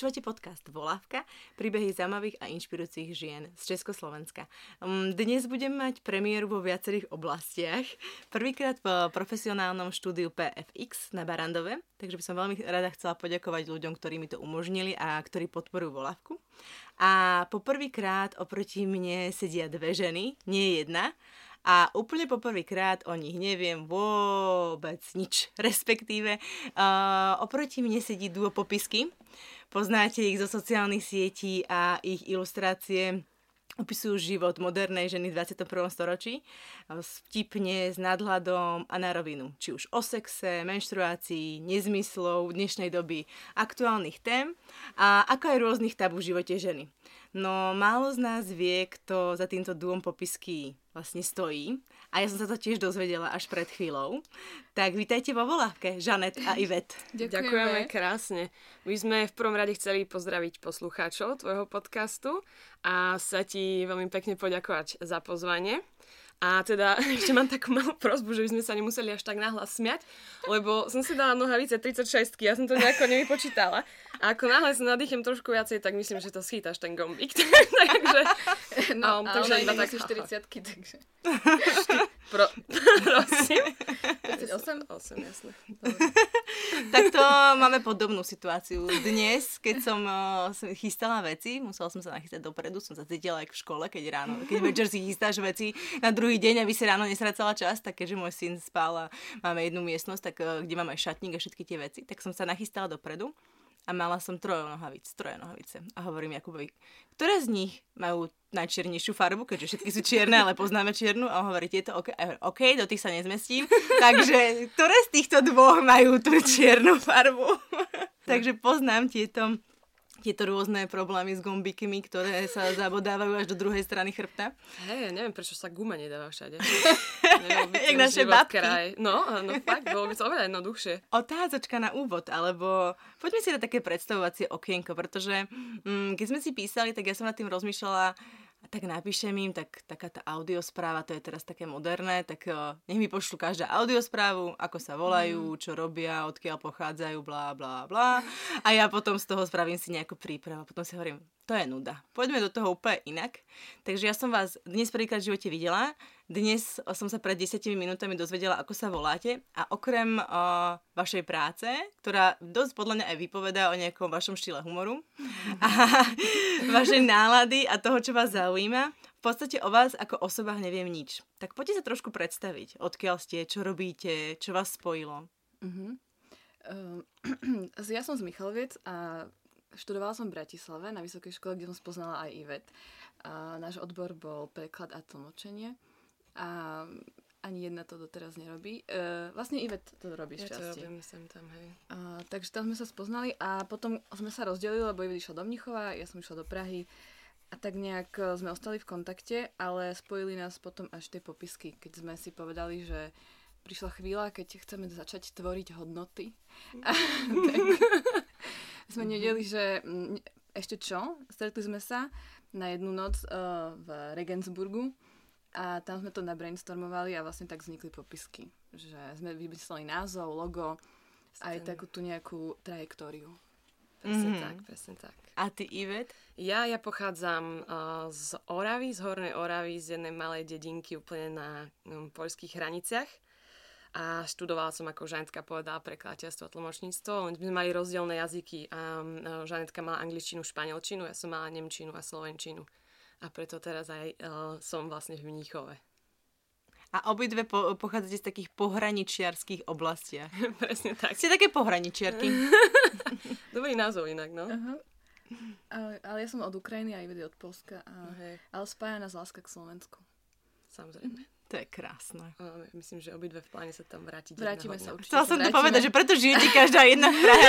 Počúvate podcast Volávka, príbehy zaujímavých a inšpirujúcich žien z Československa. Um, dnes budem mať premiéru vo viacerých oblastiach. Prvýkrát v profesionálnom štúdiu PFX na Barandove, takže by som veľmi rada chcela poďakovať ľuďom, ktorí mi to umožnili a ktorí podporujú Volávku. A poprvýkrát oproti mne sedia dve ženy, nie jedna, a úplne poprvýkrát o nich neviem vôbec nič. Respektíve uh, oproti mne sedí duo popisky. Poznáte ich zo sociálnych sietí a ich ilustrácie opisujú život modernej ženy v 21. storočí vtipne s nadhľadom a na rovinu. Či už o sexe, menštruácii, nezmyslov dnešnej doby, aktuálnych tém a ako aj rôznych tabu v živote ženy. No málo z nás vie, kto za týmto dvom popisky vlastne stojí. A ja som sa to tiež dozvedela až pred chvíľou. Tak vítajte vo volávke, Žanet a Ivet. Ďakujeme. Ďakujeme krásne. My sme v prvom rade chceli pozdraviť poslucháčov tvojho podcastu a sa ti veľmi pekne poďakovať za pozvanie. A teda ešte mám takú malú prozbu, že by sme sa nemuseli až tak nahlas smiať, lebo som si dala nohavice 36, ja som to nejako nevypočítala. A ako náhle sa nadýchem trošku viacej, tak myslím, že to schytáš ten gombík. takže, no, um, takže iba tak 40 takže. Pro, prosím. 38? 8, jasné. tak to máme podobnú situáciu. Dnes, keď som uh, chystala veci, musela som sa nachystať dopredu, som sa cítila aj v škole, keď ráno, keď večer si chystáš veci na druhý deň, aby si ráno nesracala čas, tak keďže môj syn spal a máme jednu miestnosť, tak, uh, kde máme aj šatník a všetky tie veci, tak som sa nachystala dopredu a mala som troje nohavic, troje nohavice. A hovorím Jakubovi, ktoré z nich majú najčiernejšiu farbu, keďže všetky sú čierne, ale poznáme čiernu a on hovorí tieto, OK, OK, do tých sa nezmestím. Takže ktoré z týchto dvoch majú tú čiernu farbu? Takže poznám tieto tieto rôzne problémy s gombikmi, ktoré sa zabodávajú až do druhej strany chrbta. Hej, ja neviem, prečo sa guma nedáva všade. Jak naše babky. Kraj. No, no fakt, bolo by to oveľa jednoduchšie. Otázočka na úvod, alebo poďme si na také predstavovacie okienko, pretože mm, keď sme si písali, tak ja som nad tým rozmýšľala, a tak napíšem im, tak taká tá audiospráva, to je teraz také moderné, tak uh, nech mi pošlu každá audiosprávu, ako sa volajú, mm. čo robia, odkiaľ pochádzajú, blá, blá, blá. A ja potom z toho spravím si nejakú prípravu. Potom si hovorím, to je nuda. Poďme do toho úplne inak. Takže ja som vás dnes prvýkrát v živote videla. Dnes som sa pred 10 minútami dozvedela, ako sa voláte. A okrem uh, vašej práce, ktorá dosť podľa mňa aj vypovedá o nejakom vašom štýle humoru a vašej nálady a toho, čo vás zaujíma, v podstate o vás ako osobách neviem nič. Tak poďte sa trošku predstaviť, odkiaľ ste, čo robíte, čo vás spojilo. Uh-huh. Uh, ja som z Michaloviec a Študovala som v Bratislave na vysokej škole, kde som spoznala aj Ivet. A náš odbor bol preklad a tlmočenie. A ani jedna to doteraz nerobí. E, vlastne Ivet to robí ja šťastie. Ja to robím, sem tam, hej. A, takže tam sme sa spoznali a potom sme sa rozdelili, lebo Ivet išla do Mnichova, ja som išla do Prahy. A tak nejak e, sme ostali v kontakte, ale spojili nás potom až tie popisky, keď sme si povedali, že prišla chvíľa, keď chceme začať tvoriť hodnoty. A, tak, sme mm-hmm. nedeli, že mm, ešte čo? Stretli sme sa na jednu noc uh, v Regensburgu a tam sme to nabrainstormovali a vlastne tak vznikli popisky. Že sme vymysleli názov, logo a aj takú tú nejakú trajektóriu. Presne mm-hmm. tak, presne tak. A ty, Ivet? Ja, ja pochádzam uh, z Oravy, z Hornej Oravy, z jednej malej dedinky úplne na um, poľských hraniciach a študovala som, ako Žanetka povedala, prekladateľstvo a tlmočníctvo. My sme mali rozdielne jazyky a Žanetka mala angličtinu, španielčinu, ja som mala nemčinu a slovenčinu. A preto teraz aj uh, som vlastne v Mníchove. A obidve po- pochádzate z takých pohraničiarských oblastiach. Presne tak. Ste také pohraničiarky. Dobrý názov inak, no. Uh-huh. Ale, ale ja som od Ukrajiny a aj od Polska. A, okay. Ale spája nás láska k Slovensku. Samozrejme. To je krásne. Uh, myslím, že obidve v pláne sa tam vrátiť. Vrátime sa určite. Chcela som to povedať, že preto žijete každá jedna v Prahe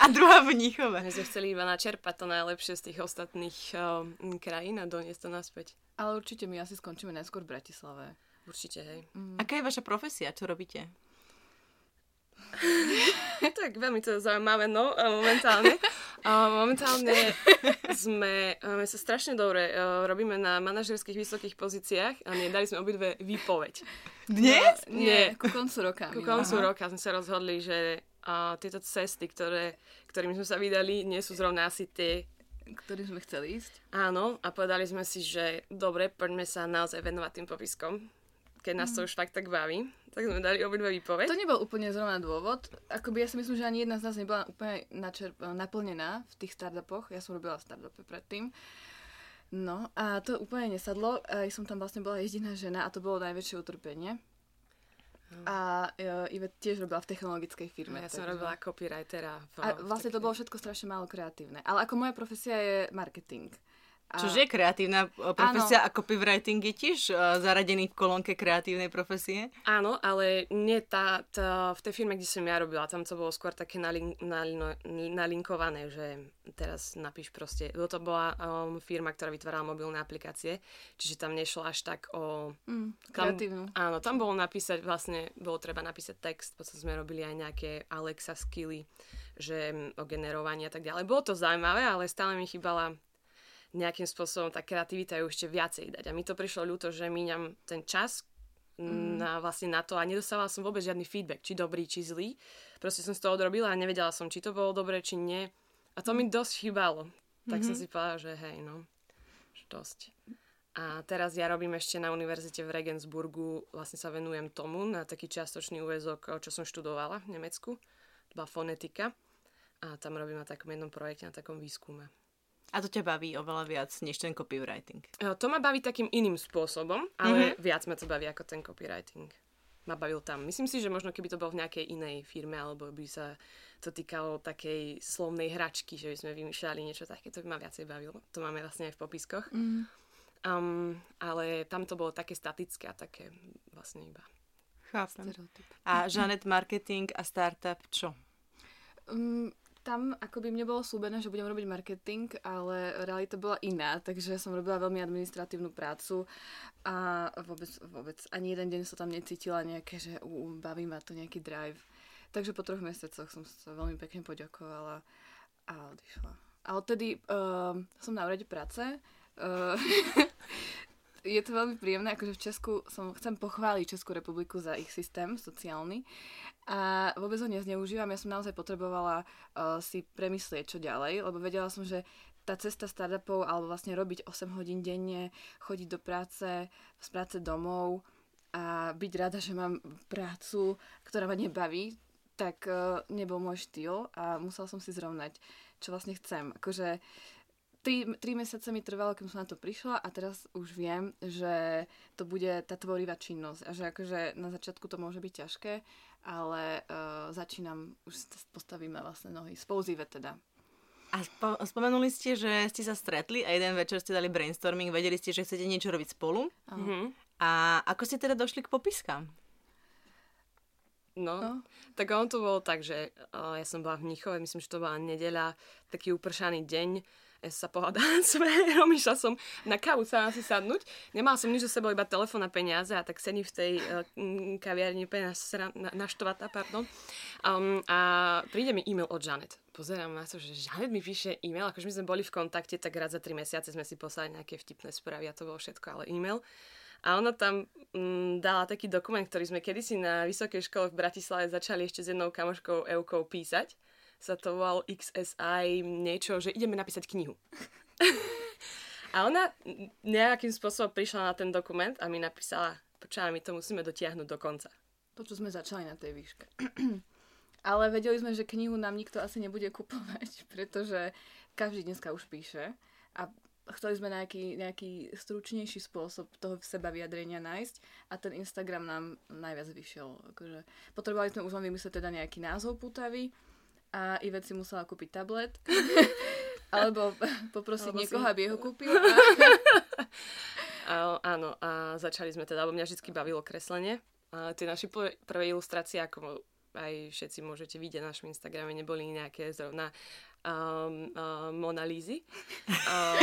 a druhá v Níchove. My sme chceli iba načerpať to najlepšie z tých ostatných uh, krajín a doniesť to naspäť. Ale určite my asi skončíme najskôr v Bratislave. Určite, hej. Mm. Aká je vaša profesia? Čo robíte? tak veľmi to je zaujímavé, no, momentálne. Uh, momentálne sme, máme sa strašne dobre, uh, robíme na manažerských vysokých pozíciách a nedali sme obidve výpoveď. Dnes? No, nie, ku koncu roka. Ku koncu Aha. roka sme sa rozhodli, že a tieto cesty, ktoré, ktorými sme sa vydali, nie sú zrovna asi tie, ktorým sme chceli ísť. Áno, a povedali sme si, že dobre, poďme sa naozaj venovať tým popiskom, keď nás to už fakt tak baví. Tak sme dali obidve výpoveď. To nebol úplne zrovna dôvod. Akoby ja si myslím, že ani jedna z nás nebola úplne načer- naplnená v tých startupoch. Ja som robila v startupe predtým. No a to úplne nesadlo. Ja som tam vlastne bola jediná žena a to bolo najväčšie utrpenie. A uh, Ivet tiež robila v technologickej firme. Ja som robila copywritera. V, a vlastne to bolo všetko strašne málo kreatívne. Ale ako moja profesia je marketing. A... Čiže kreatívna e, profesia áno. a copywriting je tiež uh, zaradený v kolónke kreatívnej profesie? Áno, ale nie tá, tá, v tej firme, kde som ja robila, tam to bolo skôr také nalin, nalin, nalinkované, že teraz napíš proste, lebo to bola um, firma, ktorá vytvárala mobilné aplikácie, čiže tam nešlo až tak o... Mm, kreatívnu. Tam, áno, tam bolo napísať, vlastne bolo treba napísať text, potom sme robili aj nejaké Alexa skilly, že o generovaní a tak ďalej. Bolo to zaujímavé, ale stále mi chýbala nejakým spôsobom tá kreativita ju ešte viacej dať. A mi to prišlo ľúto, že míňam ten čas mm. na, vlastne na to a nedostávala som vôbec žiadny feedback, či dobrý, či zlý. Proste som z toho odrobila a nevedela som, či to bolo dobre, či nie. A to mi dosť chýbalo. Tak mm-hmm. som si povedala, že hej, no, dosť. A teraz ja robím ešte na univerzite v Regensburgu, vlastne sa venujem tomu na taký čiastočný úvezok, čo som študovala v Nemecku. To bola fonetika. A tam robím na takom jednom projekte, na takom výskume. A to ťa baví oveľa viac než ten copywriting? To ma baví takým iným spôsobom, ale mm-hmm. viac ma to baví ako ten copywriting. Ma bavil tam. Myslím si, že možno keby to bolo v nejakej inej firme, alebo by sa to týkalo takej slovnej hračky, že by sme vymýšľali niečo také, to by ma viacej bavilo. To máme vlastne aj v popiskoch. Mm. Um, ale tam to bolo také statické a také vlastne iba. Chápem. A Janet Marketing a Startup čo? Um, tam akoby mne bolo slúbené, že budem robiť marketing, ale realita bola iná, takže som robila veľmi administratívnu prácu a vôbec, vôbec ani jeden deň som tam necítila nejaké, že uh, baví ma to nejaký drive. Takže po troch mesiacoch som sa veľmi pekne poďakovala a odišla. A odtedy uh, som na úrade práce. Uh, je to veľmi príjemné, akože v Česku som, chcem pochváliť Českú republiku za ich systém sociálny a vôbec ho nezneužívam. Ja som naozaj potrebovala uh, si premyslieť, čo ďalej, lebo vedela som, že tá cesta startupov, alebo vlastne robiť 8 hodín denne, chodiť do práce, z práce domov a byť rada, že mám prácu, ktorá ma nebaví, tak uh, nebol môj štýl a musela som si zrovnať, čo vlastne chcem. Akože uh, tri, tri mesiace mi trvalo, kým som na to prišla a teraz už viem, že to bude tá tvorivá činnosť a že akože na začiatku to môže byť ťažké, ale uh, začínam, už postavíme vlastne nohy, spouzíve teda. A spo- spomenuli ste, že ste sa stretli a jeden večer ste dali brainstorming, vedeli ste, že chcete niečo robiť spolu. Uh-huh. A ako ste teda došli k popiskám? No, no, tak on to bolo tak, že uh, ja som bola v Mnichove, myslím, že to bola nedeľa, taký upršaný deň ja sa pohľadala s frajerom, išla som na kávu sa si sadnúť. Nemala som nič so sebou, iba telefón a peniaze a tak sedím v tej uh, kaviarni úplne na, naštovatá, pardon. Um, a príde mi e-mail od Janet. Pozerám na to, že Janet mi píše e-mail, akože my sme boli v kontakte, tak raz za tri mesiace sme si poslali nejaké vtipné správy a to bolo všetko, ale e-mail. A ona tam mm, dala taký dokument, ktorý sme kedysi na vysokej škole v Bratislave začali ešte s jednou kamoškou Eukou písať sa to volal XSI niečo, že ideme napísať knihu. a ona nejakým spôsobom prišla na ten dokument a mi napísala, počúva, my to musíme dotiahnuť do konca. To, čo sme začali na tej výške. Ale vedeli sme, že knihu nám nikto asi nebude kupovať, pretože každý dneska už píše a chceli sme nejaký, nejaký stručnejší spôsob toho seba vyjadrenia nájsť a ten Instagram nám najviac vyšiel. Akože potrebovali sme už len vymyslieť teda nejaký názov putavý a Ivet si musela kúpiť tablet. Alebo poprosiť Alebo niekoho, si... aby ho kúpil. A... áno, a začali sme teda, lebo mňa vždy bavilo kreslenie. A tie naše prvé ilustrácie, ako aj všetci môžete vidieť na našom Instagrame, neboli nejaké zrovna um, uh, Mona Lízy. Uh,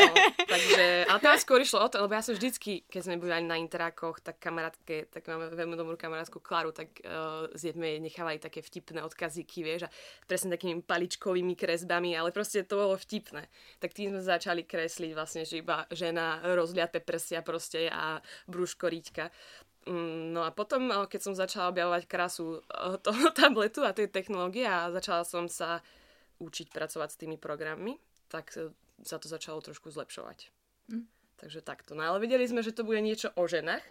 takže, ale teraz skôr išlo o to, lebo ja som vždycky, keď sme boli na interákoch, tak kamarátke, tak máme veľmi dobrú kamarátku Klaru, tak uh, zjedme nechávali také vtipné odkazíky, vieš, a presne takými paličkovými kresbami, ale proste to bolo vtipné. Tak tým sme začali kresliť vlastne, že iba žena rozliate prsia proste a brúško ríťka. Mm, no a potom, eh, keď som začala objavovať krásu eh, toho tabletu a tej technológie a začala som sa učiť pracovať s tými programmi, tak eh, sa to začalo trošku zlepšovať. Mm. Takže takto. No ale vedeli sme, že to bude niečo o ženách.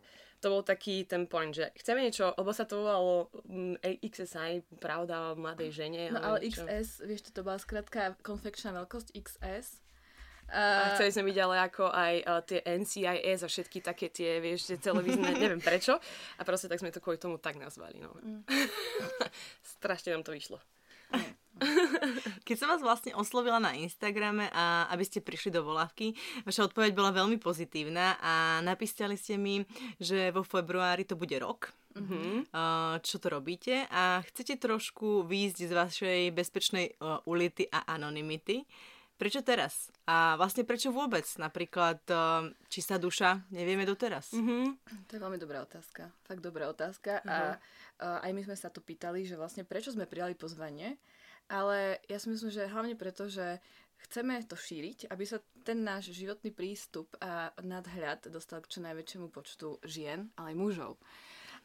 To bol taký ten point, že chceme niečo, lebo sa to volalo mm, XSI, pravda o mladej žene. No ale niečo. XS, vieš, to bola skratka konfekčná veľkosť XS a chceli sme byť ale ako aj uh, tie NCIS a všetky také tie, vieš, tie televízne, neviem prečo. A proste tak sme to kvôli tomu tak nazvali. No. Mm. Strašne nám to vyšlo. Keď som vás vlastne oslovila na Instagrame a aby ste prišli do volávky, vaša odpoveď bola veľmi pozitívna a napísali ste mi, že vo februári to bude rok, mm-hmm. čo to robíte a chcete trošku výjsť z vašej bezpečnej uh, ulity a anonymity. Prečo teraz? A vlastne prečo vôbec? Napríklad uh, čistá duša nevieme doteraz. Mm-hmm. To je veľmi dobrá otázka. Fakt dobrá otázka. Mm-hmm. A uh, aj my sme sa to pýtali, že vlastne prečo sme prijali pozvanie. Ale ja si myslím, že hlavne preto, že chceme to šíriť, aby sa ten náš životný prístup a nadhľad dostal k čo najväčšiemu počtu žien, ale aj mužov.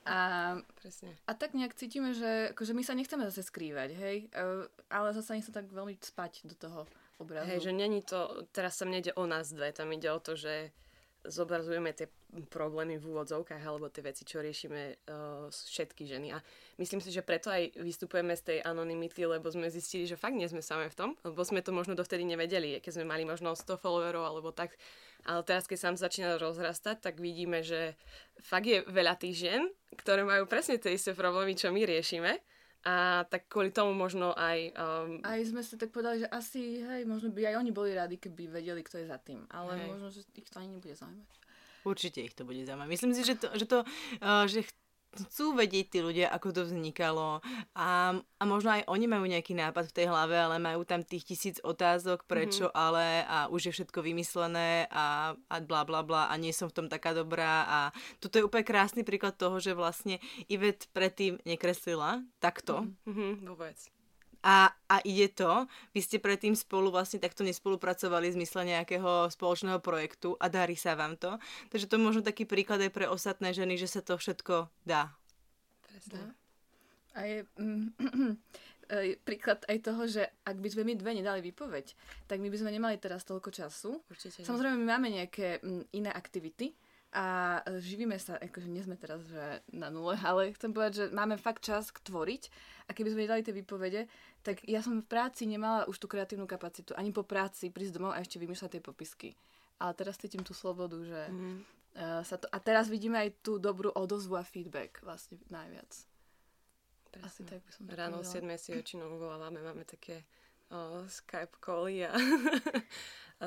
A, Presne. a tak nejak cítime, že akože my sa nechceme zase skrývať, hej, uh, ale zase nech sa tak veľmi spať do toho obrazu. Hej, že není to, teraz sa nejde o nás dve, tam ide o to, že zobrazujeme tie problémy v úvodzovkách alebo tie veci, čo riešime uh, všetky ženy. A myslím si, že preto aj vystupujeme z tej anonymity, lebo sme zistili, že fakt nie sme same v tom, lebo sme to možno dovtedy nevedeli, keď sme mali možno 100 followerov alebo tak. Ale teraz, keď sa začína rozrastať, tak vidíme, že fakt je veľa tých žien, ktoré majú presne tie isté problémy, čo my riešime a tak kvôli tomu možno aj... Um... Aj sme si tak povedali, že asi, hej, možno by aj oni boli radi, keby vedeli, kto je za tým. Ale hej. možno, že ich to ani nebude zaujímať. Určite ich to bude zaujímať. Myslím si, že to, že, to, uh, že chcú vedieť tí ľudia, ako to vznikalo a, a možno aj oni majú nejaký nápad v tej hlave, ale majú tam tých tisíc otázok, prečo mm-hmm. ale a už je všetko vymyslené a, a bla bla bla a nie som v tom taká dobrá a toto je úplne krásny príklad toho, že vlastne Ivet predtým nekreslila takto. Mm-hmm, vôbec. A, a ide to. Vy ste predtým spolu vlastne takto nespolupracovali v zmysle nejakého spoločného projektu a darí sa vám to. Takže to je možno taký príklad aj pre ostatné ženy, že sa to všetko dá. Presne. A je mm, príklad aj toho, že ak by sme my dve nedali výpoveď, tak my by sme nemali teraz toľko času. Určite. Samozrejme, my máme nejaké mm, iné aktivity, a živíme sa, akože nie sme teraz že na nule, ale chcem povedať, že máme fakt čas k tvoriť a keby sme nedali tie výpovede, tak ja som v práci nemala už tú kreatívnu kapacitu, ani po práci prísť domov a ešte vymýšľať tie popisky. Ale teraz cítim tú slobodu, že mm. sa to... A teraz vidíme aj tú dobrú odozvu a feedback vlastne najviac. Presne. Asi tak by som Ráno o 7 si väčšinou volávame, máme také o, Skype cally a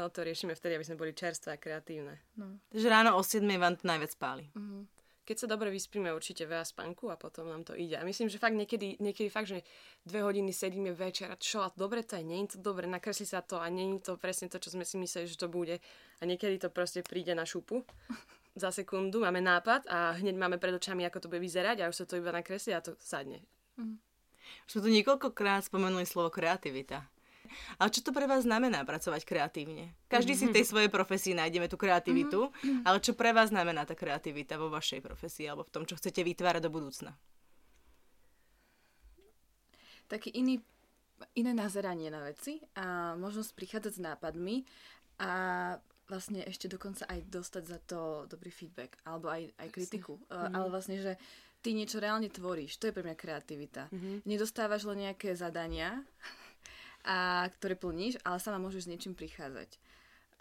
to riešime vtedy, aby sme boli čerstvé a kreatívne. No. Takže ráno o 7 vám to najviac páli. Uh-huh. Keď sa dobre vyspíme, určite veľa spánku a potom nám to ide. A myslím, že fakt niekedy, niekedy fakt, že dve hodiny sedíme večer a čo, a dobre to je to dobre, nakresli sa to a je to presne to, čo sme si mysleli, že to bude. A niekedy to proste príde na šupu za sekundu, máme nápad a hneď máme pred očami, ako to bude vyzerať a už sa to iba nakresli a to sadne. Uh-huh. Už sme tu niekoľkokrát spomenuli slovo kreativita. Ale čo to pre vás znamená pracovať kreatívne? Každý si v tej svojej profesii nájdeme tú kreativitu, ale čo pre vás znamená tá kreativita vo vašej profesii alebo v tom, čo chcete vytvárať do budúcna? Taký iný, iné nazeranie na veci a možnosť prichádzať s nápadmi a vlastne ešte dokonca aj dostať za to dobrý feedback alebo aj, aj kritiku. Mm-hmm. Ale vlastne, že ty niečo reálne tvoríš, to je pre mňa kreativita. Mm-hmm. Nedostávaš len nejaké zadania, a ktoré plníš, ale sama môžeš s niečím prichádzať.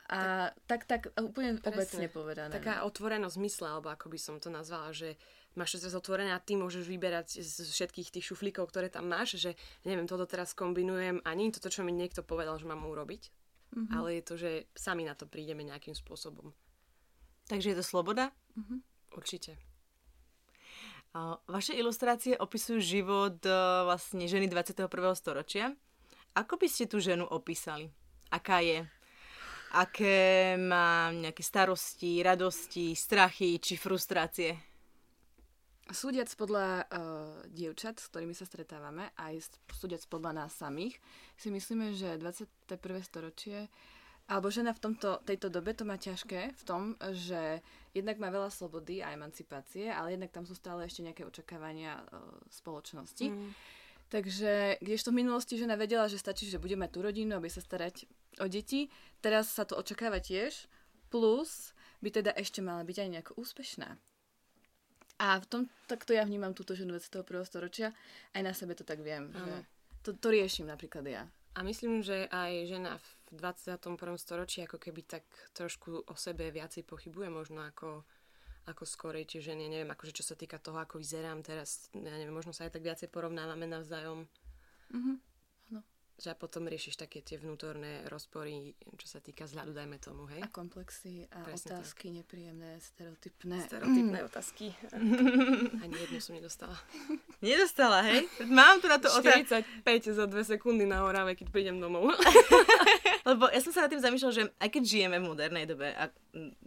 A tak, tak, tak úplne presne, obecne povedané. Taká otvorenosť mysle, alebo ako by som to nazvala, že máš to otvorené a ty môžeš vyberať z všetkých tých šuflíkov, ktoré tam máš, že neviem, toto teraz kombinujem a nie je to to, čo mi niekto povedal, že mám urobiť, mm-hmm. ale je to, že sami na to prídeme nejakým spôsobom. Takže je to sloboda? Mm-hmm. Určite. Vaše ilustrácie opisujú život vlastne ženy 21. storočia Ako by ste tú ženu opísali? Aká je? Aké má nejaké starosti, radosti, strachy či frustrácie? Súdiac podľa uh, dievčat, s ktorými sa stretávame, aj súdiac podľa nás samých, si myslíme, že 21. storočie alebo žena v tomto, tejto dobe to má ťažké v tom, že jednak má veľa slobody a emancipácie, ale jednak tam sú stále ešte nejaké očakávania uh, spoločnosti. Mm. Takže kdežto v minulosti žena vedela, že stačí, že bude mať tú rodinu, aby sa starať o deti, teraz sa to očakáva tiež, plus by teda ešte mala byť aj nejako úspešná. A v tom, takto ja vnímam túto ženu 21. storočia, aj na sebe to tak viem, Aha. že to, to riešim napríklad ja. A myslím, že aj žena v 21. storočí ako keby tak trošku o sebe viacej pochybuje možno ako, ako skorej tie ženy. Neviem, akože čo sa týka toho, ako vyzerám teraz, ja neviem, možno sa aj tak viacej porovnávame navzájom. Mm-hmm že potom riešiš také tie vnútorné rozpory, čo sa týka vzhľadu, dajme tomu, hej? A komplexy a Presne otázky tak. nepríjemné, stereotypné. Stereotypné otázky. Ani jednu som nedostala. Nedostala, hej? Mám tu na to 45 otázky. za dve sekundy na Orave, keď prídem domov. Lebo ja som sa nad tým zamýšľala, že aj keď žijeme v modernej dobe, a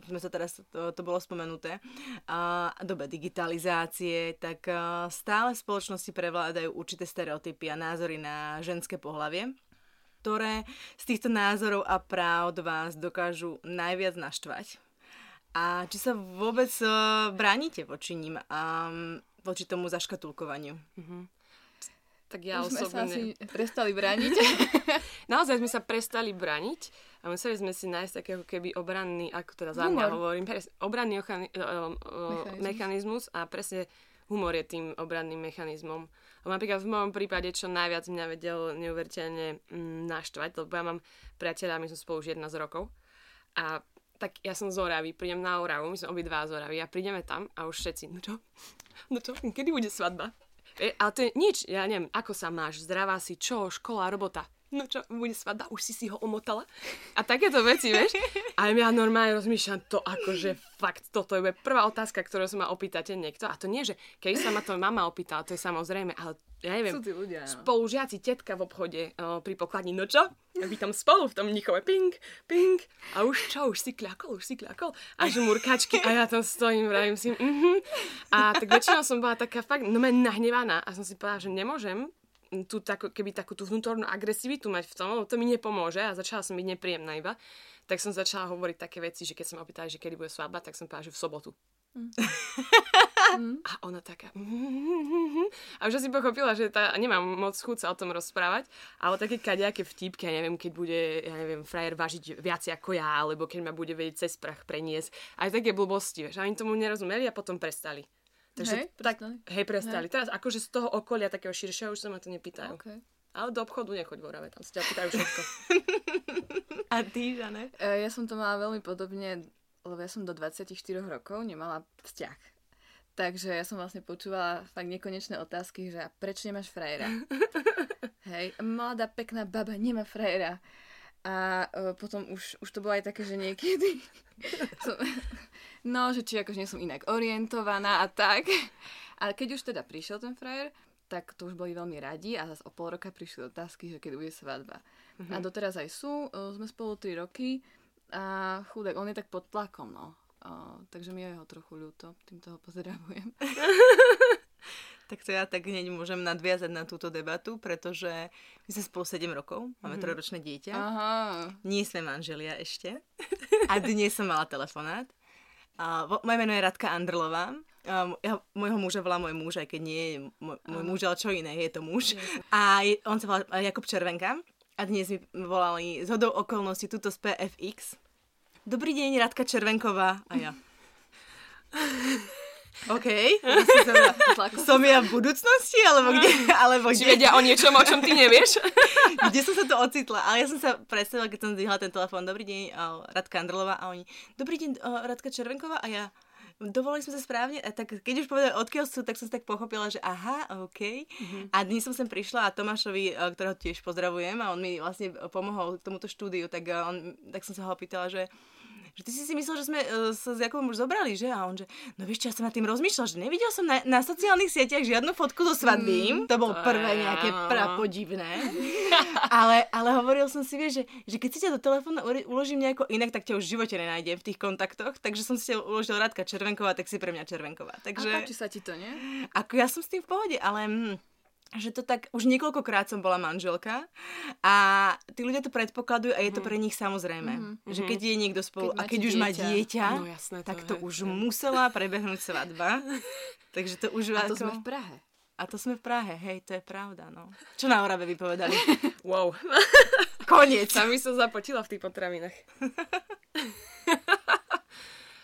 sme sa teraz, to, to bolo spomenuté, a dobe digitalizácie, tak stále v spoločnosti prevládajú určité stereotypy a názory na ženské pohlavie ktoré z týchto názorov a práv vás dokážu najviac naštvať. A či sa vôbec uh, bránite voči ním a um, voči tomu zaškatulkovaniu? Mm-hmm. Tak ja Už osobne... sme sa asi prestali brániť. Naozaj sme sa prestali brániť a museli sme si nájsť taký ako keby obranný, ako teda za mňa hovorím, obranný ochani- mechanizmus. mechanizmus a presne humor je tým obranným mechanizmom. Napríklad v mojom prípade, čo najviac mňa vedel neuveriteľne mm, naštvať, lebo ja mám priateľa, my sme spolu už 11 rokov a tak ja som z Oravy, prídem na Oravu, my sme obidva z Oravy a prídeme tam a už všetci, no čo? No čo? Kedy bude svadba? E, ale to je nič, ja neviem, ako sa máš, zdravá si, čo, škola, robota no čo, bude svadba, už si si ho omotala. A takéto veci, vieš. A ja normálne rozmýšľam to akože fakt, toto je prvá otázka, ktorú sa ma opýtate niekto. A to nie, že keď sa ma to mama opýtala, to je samozrejme, ale ja neviem, ľudia, no. spolužiaci, tetka v obchode o, pri pokladni, no čo? A vy tam v tom Mnichove, ping, ping. A už čo, už si kľakol, už si kľakol. A žmurkačky a ja tam stojím, vravím si, mhm. A tak väčšinou som bola taká fakt, no nahnevaná a som si povedala, že nemôžem tú, takú, keby takú tú vnútornú agresivitu mať v tom, lebo to mi nepomôže a začala som byť nepríjemná iba, tak som začala hovoriť také veci, že keď som ma že kedy bude svadba, tak som povedala, že v sobotu. Mm. a ona taká... A už asi pochopila, že tá, nemám moc chuť sa o tom rozprávať, ale také kadejaké vtipky, ja neviem, keď bude, ja neviem, frajer vážiť viac ako ja, alebo keď ma bude vedieť cez prach preniesť. Aj také blbosti, vieš. A oni tomu nerozumeli a potom prestali. Takže hej, tak, prestali. hej, prestali. Hej. Teraz akože z toho okolia takého širšieho už sa ma to nepýtajú. Okay. Ale do obchodu nechoď v Orave, tam sa ťa pýtajú všetko. A ty, Žane? E, ja som to mala veľmi podobne, lebo ja som do 24 rokov nemala vzťah. Takže ja som vlastne počúvala fakt nekonečné otázky, že prečo nemáš frajera? Hej, mladá pekná baba nemá frajera. A uh, potom už, už to bolo aj také, že niekedy som, no, že či akože nie som inak orientovaná a tak. Ale keď už teda prišiel ten frajer, tak to už boli veľmi radi a zase o pol roka prišli otázky, že keď bude svadba. Mm-hmm. A doteraz aj sú, uh, sme spolu 3 roky a chudák, on je tak pod tlakom, no. Uh, takže mi je ho trochu ľúto, týmto ho pozdravujem. tak to ja tak hneď môžem nadviazať na túto debatu, pretože my sme spolu 7 rokov, máme mm-hmm. trojročné dieťa. Aha. Nie sme manželia ešte. A dnes som mala telefonát. A, moje meno je Radka Andrlová. Um, ja môjho muža volá môj muž, aj keď nie je môj, môj muž, ale čo iné, je to muž. A je, on sa volá Jakub Červenka. A dnes mi volali z hodou okolností túto z PFX. Dobrý deň, Radka Červenková. A ja. OK. som ja v budúcnosti, alebo kde? Alebo kde? Či vedia o niečom, o čom ty nevieš? kde som sa to ocitla? Ale ja som sa predstavila, keď som zdvihla ten telefón. Dobrý deň, Radka Andrlová. A oni, dobrý deň, Radka Červenková. A ja, dovolili sme sa správne, a tak keď už povedali odkiaľ sú, tak som sa tak pochopila, že aha, OK. Mm-hmm. A dnes som sem prišla a Tomášovi, ktorého tiež pozdravujem a on mi vlastne pomohol k tomuto štúdiu, tak, on, tak som sa ho opýtala, že že ty si si myslel, že sme uh, sa s Jakubom už zobrali, že? A on že, no vieš čo, ja som nad tým rozmýšľal, že nevidel som na, na sociálnych sieťach žiadnu fotku so svadbým. Mm, to bolo prvé nejaké prapodivné. ale, ale hovoril som si, vieš, že, že keď si ťa do telefónu uložím nejako inak, tak ťa už v živote nenájdem v tých kontaktoch. Takže som si ťa uložil Radka Červenková, tak si pre mňa Červenková. Takže... A páči sa ti to, nie? Ako ja som s tým v pohode, ale... Že to tak, už niekoľkokrát som bola manželka a tí ľudia to predpokladujú a je to mhm. pre nich samozrejme. Mm-hmm. Že keď je niekto spolu keď a keď už dieťa. má dieťa, no, jasné, to tak to je, už je. musela prebehnúť svadba. Takže to už... A to ako... sme v Prahe. A to sme v Prahe, hej, to je pravda, no. Čo na Orave vypovedali? wow. Koniec. Sami som zapotila v tých potravinách.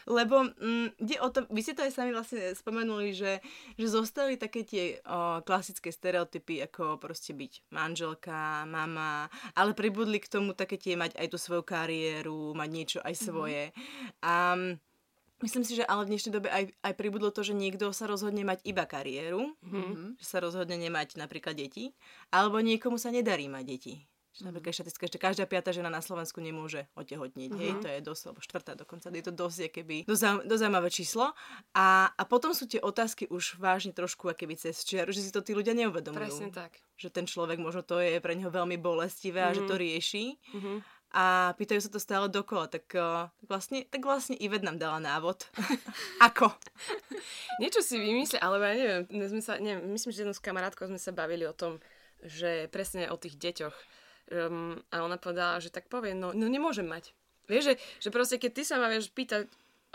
Lebo mm, ide o to, vy ste to aj sami vlastne spomenuli, že, že zostali také tie o, klasické stereotypy, ako proste byť manželka, mama, ale pribudli k tomu také tie mať aj tú svoju kariéru, mať niečo aj mhm. svoje. Mm-hmm. A Myslím si, že ale v dnešnej dobe aj, aj pribudlo to, že niekto sa rozhodne mať iba kariéru, mm-hmm. že sa rozhodne nemať napríklad deti, alebo niekomu sa nedarí mať deti. Že napríklad štatistika, že každá piata žena na Slovensku nemôže otehotnieť. Uh-huh. Hej, mhm. to je dosť, alebo štvrtá dokonca, je to dosť, keby dosť, dosť zaujímavé číslo. A, a potom sú tie otázky už vážne trošku keby cez čiaru, že si to tí ľudia neuvedomujú. Presne tak. Že ten človek možno to je pre neho veľmi bolestivé uh-huh. a že to mhm. rieši. Uh-huh a pýtajú sa to stále dokola, tak, uh, tak vlastne, tak vlastne Ivet nám dala návod. Ako? Niečo si vymyslí, ale ja neviem, sme sa, neviem, myslím, že jednou s kamarátkou sme sa bavili o tom, že presne o tých deťoch, Um, a ona povedala, že tak povie, no, no nemôžem mať. Vieš, že, že proste keď ty sa ma vieš pýtať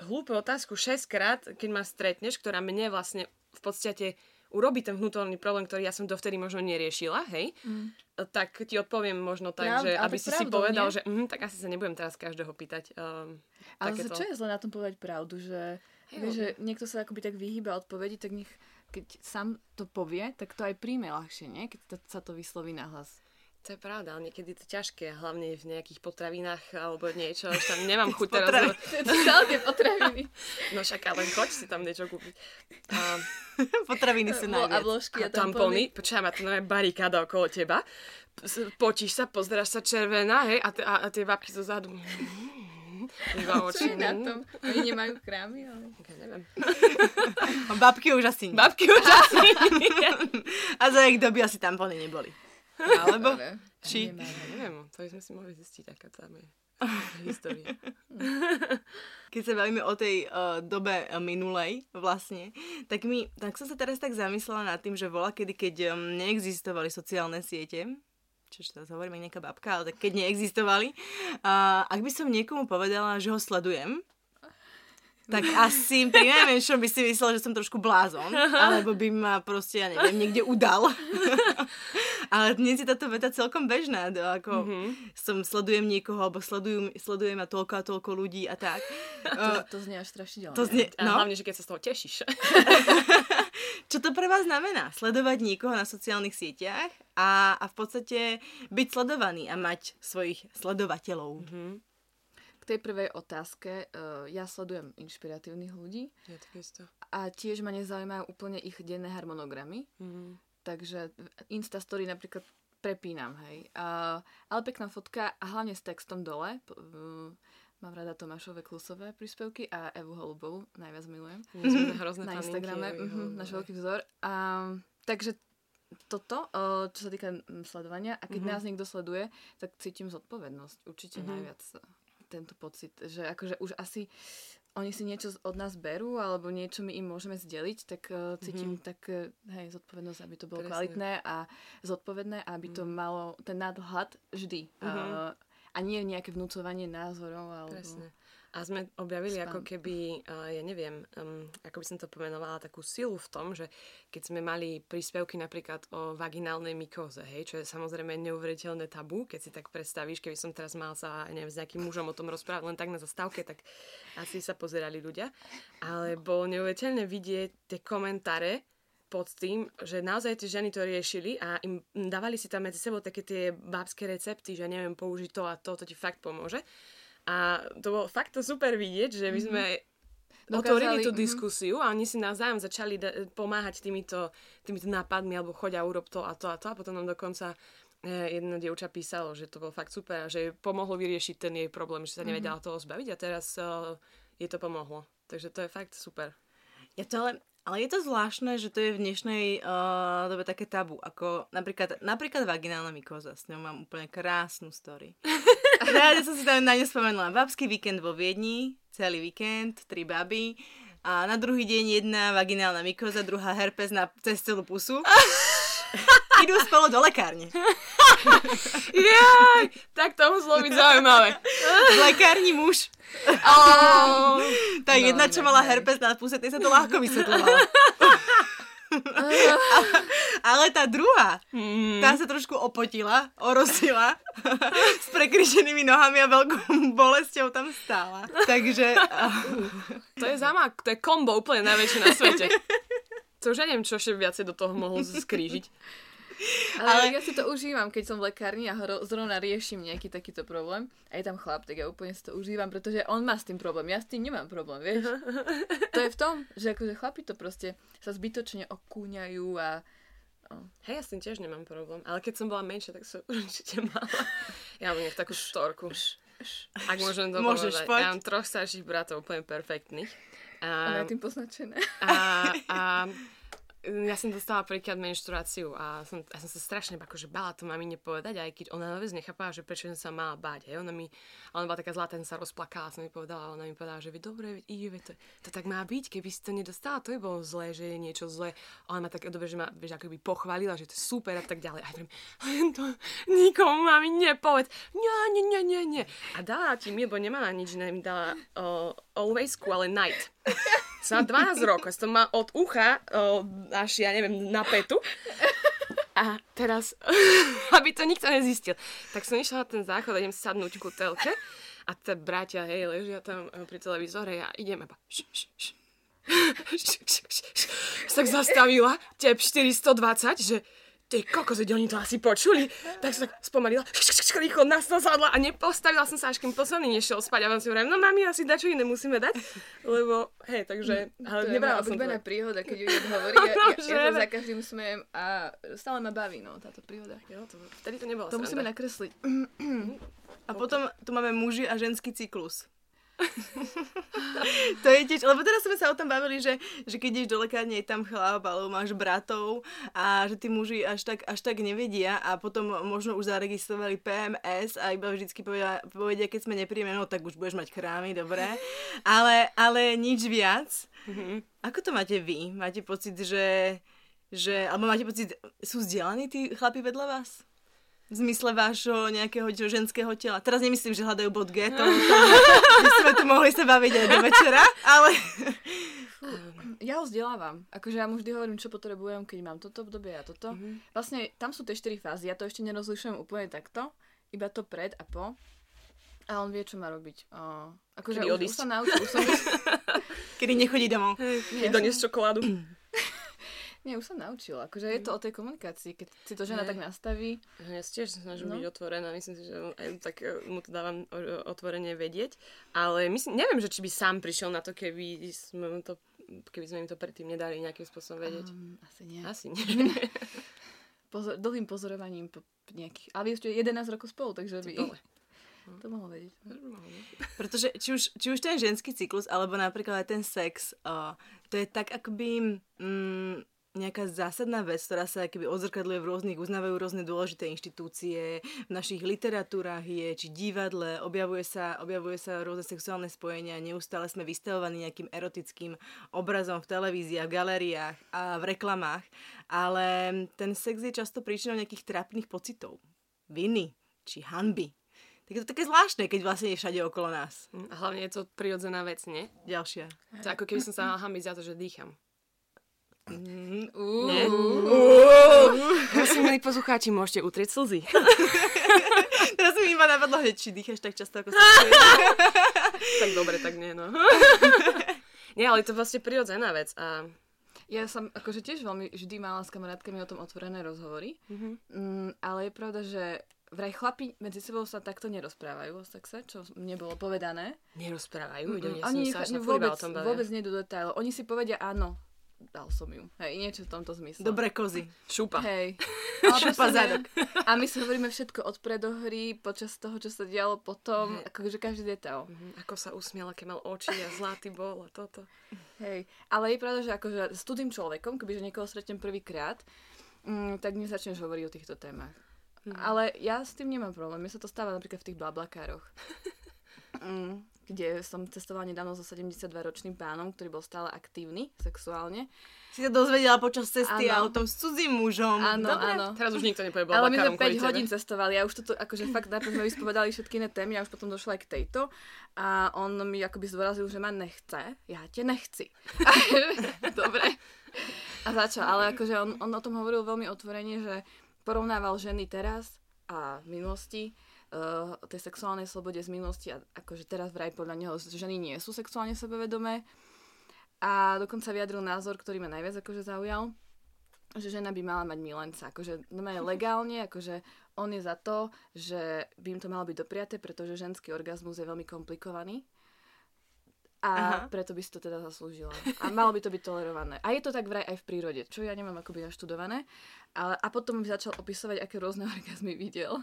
hlúpu otázku 6 krát, keď ma stretneš, ktorá mne vlastne v podstate urobí ten vnútorný problém, ktorý ja som dovtedy možno neriešila, hej, mm. tak ti odpoviem možno tak, Pravda, že aby si pravdu, si povedal, nie? že mm, tak asi sa nebudem teraz každého pýtať. Um, ale takéto. čo je zle na tom povedať pravdu, že, hey, vieš, že niekto sa akoby tak vyhýba odpovedi, tak nech keď sám to povie, tak to aj príjme ľahšie, nie? Keď to, sa to vysloví na hlas. To je pravda, ale niekedy je to ťažké, hlavne v nejakých potravinách alebo niečo, že tam nemám chuť teraz. Potraviny. potraviny. No však ale choď si tam niečo kúpiť. A... Potraviny sú najviac. A vložky a, a tampony. Počkaj, má to nové barikáda okolo teba. Počíš sa, pozráš sa červená, hej, a, t- a, a tie babky zo zadu. Iba oči. Čo je na tom? Oni nemajú krámy, ale... Ja neviem. Babky už asi nie. Babky už asi nie. a za ich doby asi tampony neboli. Alebo? Či? Neviem, to sme si mohli zistiť, aká tam je história. Keď sa bavíme o tej uh, dobe uh, minulej vlastne, tak, mi, tak som sa teraz tak zamyslela nad tým, že bola kedy, keď um, neexistovali sociálne siete, čo teraz hovoríme nejaká babka, ale tak keď neexistovali, uh, ak by som niekomu povedala, že ho sledujem, tak asi pri najmenšom by si myslel, že som trošku blázon, alebo by ma proste, ja neviem, niekde udal. Ale dnes je táto veta celkom bežná, to ako mm-hmm. som sledujem niekoho, alebo sledujem, sledujem ma toľko a toľko ľudí a tak. To, to znie až strašidelne. To znie, no. A hlavne, že keď sa z toho tešíš. Čo to pre vás znamená? Sledovať niekoho na sociálnych sieťach a, a v podstate byť sledovaný a mať svojich sledovateľov. Mm-hmm. K tej prvej otázke, uh, ja sledujem inšpiratívnych ľudí. Ja takisto. A tiež ma nezaujímajú úplne ich denné harmonogramy. Mm. Takže Insta story napríklad prepínam, hej. Uh, ale pekná fotka a hlavne s textom dole. Uh, mám rada Tomášové klusové príspevky a Evu Holubovú, najviac milujem. hrozné na Instagrame, uh-huh, náš veľký vzor. A, takže toto, uh, čo sa týka sledovania, a keď uh-huh. nás niekto sleduje, tak cítim zodpovednosť. Určite uh-huh. najviac tento pocit, že akože už asi oni si niečo od nás berú, alebo niečo my im môžeme zdeliť, tak uh, cítim mm-hmm. tak, uh, hej, zodpovednosť, aby to bolo Presne. kvalitné a zodpovedné, aby mm. to mhm. malo ten nadhľad vždy. Mm-hmm. Uh, a nie nejaké vnúcovanie názorov. Alebo... Presne. A sme objavili Spam. ako keby, ja neviem, um, ako by som to pomenovala, takú silu v tom, že keď sme mali príspevky napríklad o vaginálnej mykóze, hej, čo je samozrejme neuveriteľné tabu, keď si tak predstavíš, keby som teraz mal sa, neviem, s nejakým mužom o tom rozprávať len tak na zastávke, tak asi sa pozerali ľudia. Ale bolo neuveriteľné vidieť tie komentáre, pod tým, že naozaj tie ženy to riešili a im dávali si tam medzi sebou také tie bábske recepty, že neviem, použiť to a to, to ti fakt pomôže. A to bolo fakt to super vidieť, že my sme mm-hmm. otvorili tú mhm. diskusiu a oni si navzájom začali da- pomáhať týmito, týmito nápadmi alebo chodia urob to a to a to a potom nám dokonca e, jedno dievča písalo, že to bolo fakt super a že jej pomohlo vyriešiť ten jej problém, že sa nevedela toho zbaviť a teraz uh, jej to pomohlo. Takže to je fakt super. Ja to ale, ale je to zvláštne, že to je v dnešnej uh, dobe také tabu, ako napríklad, napríklad vaginálna mykoza, s ňou mám úplne krásnu story. ja som si tam na ňu spomenula. Babský víkend vo Viedni, celý víkend, tri baby a na druhý deň jedna vaginálna mykoza, druhá herpes na, cez celú pusu. Idú spolu do lekárne. Jaj, tak to muselo byť zaujímavé. V lekárni muž. Oh. Tá no, jedna, čo mala herpes na puse, tej sa to ľahko vysvetľovala. Ale tá druhá, mm. tá sa trošku opotila, orosila, s prekryšenými nohami a veľkou bolesťou tam stála. Takže... To je zamak, to je kombo úplne najväčšie na svete. To už ja neviem, čo ešte viacej do toho mohol skrížiť. Ale, ale ja si to užívam, keď som v lekárni a hro, zrovna riešim nejaký takýto problém a je tam chlap, tak ja úplne si to užívam, pretože on má s tým problém, ja s tým nemám problém, vieš. to je v tom, že akože chlapi to proste sa zbytočne okúňajú a Oh. Hej, ja s tým tiež nemám problém. Ale keď som bola menšia, tak som určite mala. Ja mám takú storku. Ak môžem to Môžeš, povedať. Poď. Ja mám troch starších bratov, úplne perfektných. A, a tým poznačené. A, a ja som dostala prvýkrát menštruáciu a som, ja som sa strašne akože bala to mami nepovedať, aj keď ona vôbec nechápala, že prečo som sa mala báť. Hej. Ona mi, ona bola taká zlatá, sa rozplakala, som mi povedala, ona mi povedala, že vy dobre, ide, to, to, tak má byť, keby si to nedostala, to by bolo zlé, že je niečo zlé. A ona ma tak dobre, že ma, vieš, ako pochválila, že to je super a tak ďalej. A ja to nikomu mami nepoved. Nie, nie, nie, nie, nie. A dala ti mi, lebo nemala nič, ne, mi dala uh, always ale night. Som 12 rokov, som ma od ucha uh, až, ja neviem, na petu. A teraz, aby to nikto nezistil, tak som išla na ten záchod idem sadnúť ku telke a tie bratia, hej, ležia tam pri televízore a ideme iba tak zastavila, tep 420, že ty kokos, oni to asi počuli. Tak sa tak spomalila, rýchlo sadla a nepostavila som sa, až kým posledný nešiel spať. A vám si hovorím, no mami, asi dačo iné musíme dať. Lebo, hej, takže, ale to nebrala som to. príhoda, keď ju hovorí, ja, ja, ja, ja za každým smejem a stále ma baví, no, táto príhoda. Jo, to, vtedy to nebolo To sranda. musíme nakresliť. A potom tu máme muži a ženský cyklus. To je tiež, lebo teraz sme sa o tom bavili, že, že keď ideš do lekárne, je tam chlap, alebo máš bratov a že tí muži až tak, až tak nevedia a potom možno už zaregistrovali PMS a iba vždycky povedia, povedia keď sme nepríjemné, no tak už budeš mať krámy, dobre. Ale, ale nič viac. Mm-hmm. Ako to máte vy? Máte pocit, že, že alebo máte pocit, sú vzdielaní tí chlapi vedľa vás? V zmysle vášho nejakého ženského tela. Teraz nemyslím, že hľadajú bod G, to, to by sme tu mohli sa baviť aj do večera, ale... Ja ho vzdelávam. Akože ja mu vždy hovorím, čo potrebujem, keď mám toto obdobie a toto. Mm-hmm. Vlastne tam sú tie štyri fázy. Ja to ešte nerozlišujem úplne takto. Iba to pred a po. A on vie, čo má robiť. O, akože už, už sa naučil. Už som... Kedy nechodí domov. Keď doniesť čokoládu. Nie, už som naučila. Akože je to o tej komunikácii, keď si to žena tak nastaví. Ja si tiež snažím no. byť otvorená, myslím si, že aj tak e, mu to dávam otvorene vedieť. Ale myslím, neviem, že či by sám prišiel na to, keby sme to keby sme im to predtým nedali nejakým spôsobom vedieť. Um, asi nie. Asi nie. Pozor, dlhým pozorovaním po nejakých... Ale ešte 11 rokov spolu, takže by... To mohol vedieť. Pretože či už, či už ten ženský cyklus, alebo napríklad aj ten sex, uh, to je tak akoby... Mm, nejaká zásadná vec, ktorá sa keby odzrkadluje v rôznych, uznávajú rôzne dôležité inštitúcie, v našich literatúrach je, či divadle, objavuje sa, objavuje sa rôzne sexuálne spojenia, neustále sme vystavovaní nejakým erotickým obrazom v televíziách, v galériách a v reklamách, ale ten sex je často príčinou nejakých trápnych pocitov, viny či hanby. Tak je to také zvláštne, keď vlastne je všade okolo nás. A hlavne je to prirodzená vec, nie? Ďalšia. To ako keby som sa mala hambiť za to, že dýcham. Mm, Prosím, milí poslucháči, môžete utrieť slzy. Teraz mi iba napadlo, že či dýcháš tak často, ako sa Tak dobre, tak nie, no. nie, ale je to vlastne prirodzená vec a ja som akože tiež veľmi vždy mala s kamarátkami o tom otvorené rozhovory, mm-hmm. mm, ale je pravda, že vraj chlapi medzi sebou sa takto nerozprávajú o sexe, čo mne bolo povedané. Nerozprávajú? Mm-hmm. Ja Oni nechá, vôbec, vôbec nie do detailov. Oni si povedia áno, dal som ju. Hej, niečo v tomto zmysle. Dobré kozy. Šupa. Hej. Šupa zadok. A my si hovoríme všetko od predohry, počas toho, čo sa dialo potom, Hej. akože každý detail. Mhm, Ako sa usmiel, aké mal oči a zlatý bol a toto. Hej. Ale je pravda, že akože s tým človekom, kebyže niekoho stretnem prvýkrát, mm, tak začneš hovoriť o týchto témach. Mhm. Ale ja s tým nemám problém. Mne sa to stáva napríklad v tých blablakároch. mm, kde som cestovala nedávno so 72-ročným pánom, ktorý bol stále aktívny sexuálne. Si sa dozvedela počas cesty Áno. autom s cudzím mužom. Áno, áno. teraz už nikto nepovie Ale my sme 5 kvôli tebe. hodín cestovali a už toto, akože fakt najprv sme vyspovedali všetky iné témy a už potom došla aj k tejto a on mi akoby zdôrazil, že ma nechce, ja te nechci. Dobre. A začal, ale akože on, on o tom hovoril veľmi otvorene, že porovnával ženy teraz a v minulosti uh, tej sexuálnej slobode z minulosti a akože teraz vraj podľa neho že ženy nie sú sexuálne sebevedomé a dokonca vyjadril názor, ktorý ma najviac akože zaujal, že žena by mala mať milenca. Akože normálne legálne, akože on je za to, že by im to malo byť dopriaté, pretože ženský orgazmus je veľmi komplikovaný. A Aha. preto by si to teda zaslúžila. A malo by to byť tolerované. A je to tak vraj aj v prírode, čo ja nemám akoby naštudované. Ale, a potom mi začal opisovať, aké rôzne orgazmy videl.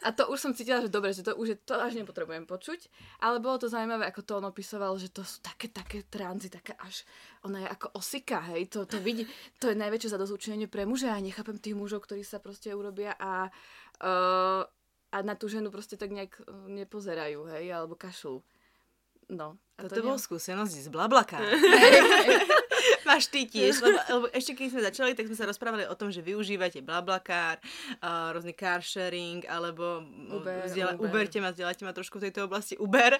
A to už som cítila, že dobre, že to už je, to až nepotrebujem počuť. Ale bolo to zaujímavé, ako to on opisoval, že to sú také, také tranzy, také až, ona je ako osika, hej, to, to vidí, to je najväčšie zadozúčenie pre muža. Ja nechápem tých mužov, ktorí sa proste urobia a, uh, a na tú ženu proste tak nejak uh, nepozerajú, hej, alebo kašľú. No. A Toto to bol skúsenosť z Blablaka. Máš ty tiež, lebo, lebo ešte keď sme začali, tak sme sa rozprávali o tom, že využívate Blablakar, uh, rôzny car sharing, alebo Uber, vzdiela- Uber. Uberte ma, vzdielate ma trošku v tejto oblasti Uber.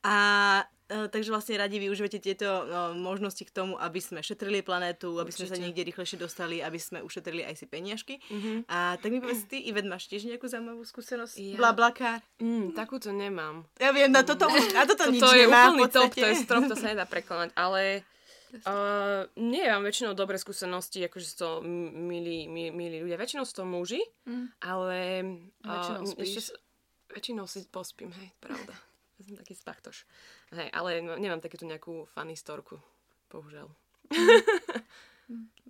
A uh, takže vlastne radi využívate tieto uh, možnosti k tomu, aby sme šetrili planétu, aby sme sa Určite. niekde rýchlejšie dostali, aby sme ušetrili aj si peniažky. Mhm. A tak mi povedz ty, Ivet, máš tiež nejakú zaujímavú skúsenosť? Ja- Blablakar? Mm, takúto nemám. Ja viem, na toto, na toto, nič Toto je nemá, úplný top, to je strop, to sa nedá prekonať, ale uh, nie, mám väčšinou dobré skúsenosti, akože sú to milí, milí, milí ľudia. Väčšinou sú to muži, Mm. ale Väčšinou uh, spíš. ešte, väčšinou si pospím, hej, pravda. Ja som taký spachtoš. Hej, ale nemám takéto nejakú funny storku, bohužiaľ.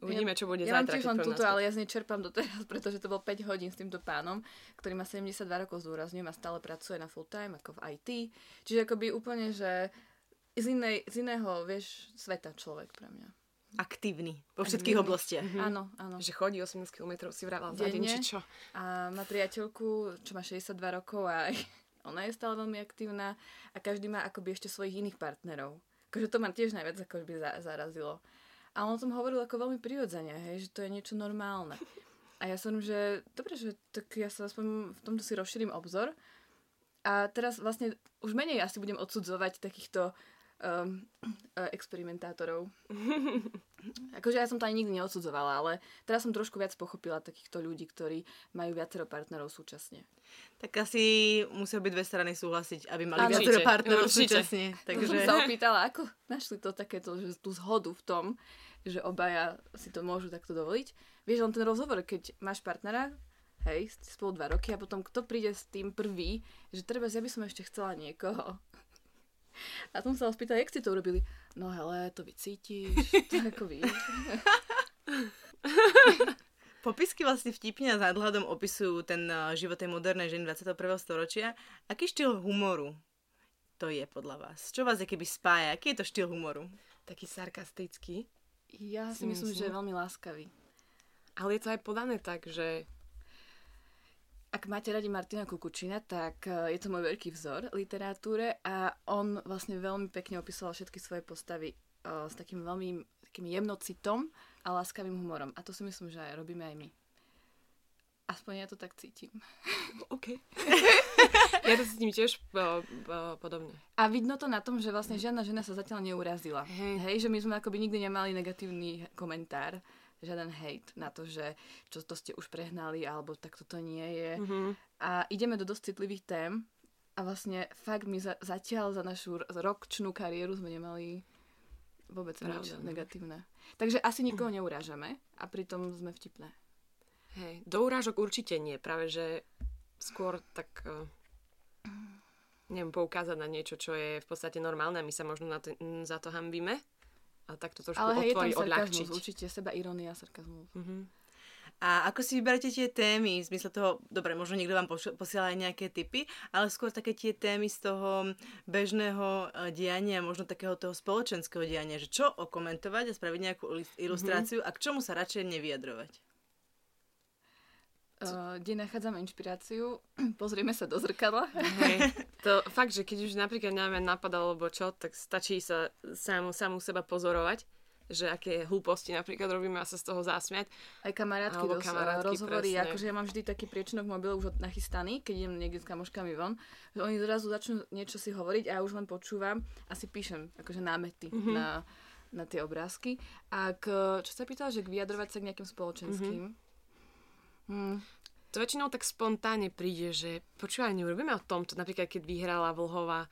Uvidíme, čo bude Ja mám zajtra, tiež keď len pôjdem túto, ale ja z nej čerpám doteraz, pretože to bol 5 hodín s týmto pánom, ktorý má 72 rokov, zdôrazňujem, a stále pracuje na full time, ako v IT. Čiže akoby úplne, že z, inej, z iného, vieš, sveta človek pre mňa. Aktívny vo všetkých Aktívny. oblastiach. Mhm. Áno, áno. Že chodí 18 km si vravala za deň, či čo. A má priateľku, čo má 62 rokov a ona je stále veľmi aktívna a každý má akoby ešte svojich iných partnerov. Akože to ma tiež najviac akoby za, zarazilo. A on o tom hovoril ako veľmi prirodzene, hej, že to je niečo normálne. A ja som, že dobre, že tak ja sa aspoň v tomto si rozšírim obzor. A teraz vlastne už menej asi budem odsudzovať takýchto um, experimentátorov. Akože ja som to ani nikdy neodsudzovala, ale teraz som trošku viac pochopila takýchto ľudí, ktorí majú viacero partnerov súčasne. Tak asi musia byť dve strany súhlasiť, aby mali Áno. viacero partnerov určite. súčasne. Takže som sa opýtala, ako našli to takéto, že tú zhodu v tom, že obaja si to môžu takto dovoliť. Vieš, len ten rozhovor, keď máš partnera, hej, spolu dva roky a potom kto príde s tým prvý, že treba, ja by som ešte chcela niekoho. A tom sa spýtala, jak ste to urobili? No hele, to vy cítiš, to ako víš. popisky vlastne vtipne a s nadhľadom opisujú ten uh, život tej modernej ženy 21. storočia. Aký štýl humoru to je podľa vás? Čo vás keby spája? Aký je to štýl humoru? Taký sarkastický. Ja si Si myslím, že je myslím. veľmi láskavý. Ale je to aj podané tak, že Ak máte radi Martina Kukučina, tak eh, je to môj veľký vzor literatúre a on vlastne veľmi pekne opisoval všetky svoje postavy eh, s takým veľmi takým jemnocitom a láskavým humorom. A to si myslím, že aj robíme aj my. Aspoň ja to tak cítim. OK. ja to cítim tiež po, po, podobne. A vidno to na tom, že vlastne žiadna žena sa zatiaľ neurazila. Hej. Hej, že my sme akoby nikdy nemali negatívny komentár, žiaden hate na to, že čo to ste už prehnali, alebo tak toto nie je. Mhm. A ideme do dosť citlivých tém a vlastne fakt my za, zatiaľ za našu ročnú kariéru sme nemali vôbec Pravda, nič no. negatívne. Takže asi nikoho neurážame a pritom sme vtipné. Hej. Do urážok určite nie. Práve, že skôr tak... Uh, neviem, poukázať na niečo, čo je v podstate normálne a my sa možno na to, za to hambíme. A tak to trošku Ale hej, je tam otvorí, odľahčiť. určite, seba ironia, sarkazmus. Mhm. A ako si vyberáte tie témy? V zmysle toho, dobre, možno niekto vám posiela aj nejaké tipy, ale skôr také tie témy z toho bežného eh, diania, možno takého toho spoločenského diania, že čo okomentovať a spraviť nejakú ilis- ilustráciu a k čomu sa radšej nevyjadrovať. Uh, kde nachádzame inšpiráciu, pozrieme sa do zrkadla. Hej, to fakt, že keď už napríklad nemáme nápad alebo čo, tak stačí sa sám, samú seba pozorovať, že aké hlúposti napríklad robíme a sa z toho zasmiať. Aj kamarátky, Alebo dos, kamarátky, rozhovory, presne. akože ja mám vždy taký priečinok mobil už nachystaný, keď idem niekde s kamoškami von, že oni zrazu začnú niečo si hovoriť a ja už len počúvam a si píšem akože námety Mhm. mm-hmm. na, na tie obrázky. A k, čo sa pýtala, že vyjadrovať sa k nejakým spoločenským. Mm-hmm. Mm, To väčšinou tak spontánne príde, že počúvaj, neurobíme o tomto. Napríklad, keď vyhrala Vlhová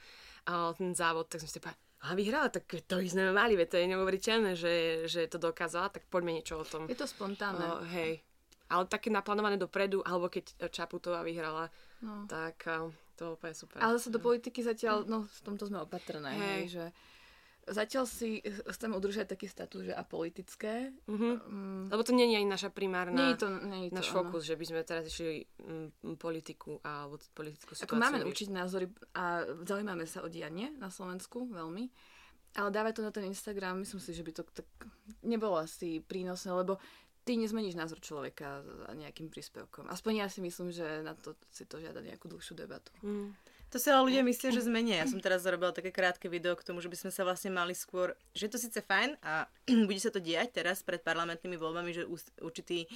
ten závod, tak sme si povedali, a vyhrala, tak to by sme mali, to je neuveriteľné, že, že to dokázala, tak poďme niečo o tom. je to spontánne. O, hej. Ale také naplánované dopredu, alebo keď Čaputová vyhrala, No. tak a, to úplne super. Ale zase do politiky zatiaľ, no v tomto sme opatrné, Hej. hej. že zatiaľ si chcem udržať taký status, že apolitické. Mhm. Mm, Lebo to nie je ani naša primárna, nie je to, nie to náš fokus, že by sme teraz išli mm, politiku alebo politickú situáciu. Ako máme riešiť. učiť názory a zaujímame sa o dianie na Slovensku veľmi. Ale dávať to na ten Instagram, myslím si, že by to tak nebolo asi prínosné, lebo ty nezmeníš názor človeka nejakým príspevkom. Aspoň ja si myslím, že na to si to žiada nejakú dlhšiu debatu. Mm. To si ale ľudia myslia, že zmenia. Ja som teraz zarobila také krátke video k tomu, že by sme sa vlastne mali skôr, že je to síce fajn a bude sa to diať teraz pred parlamentnými voľbami, že určitý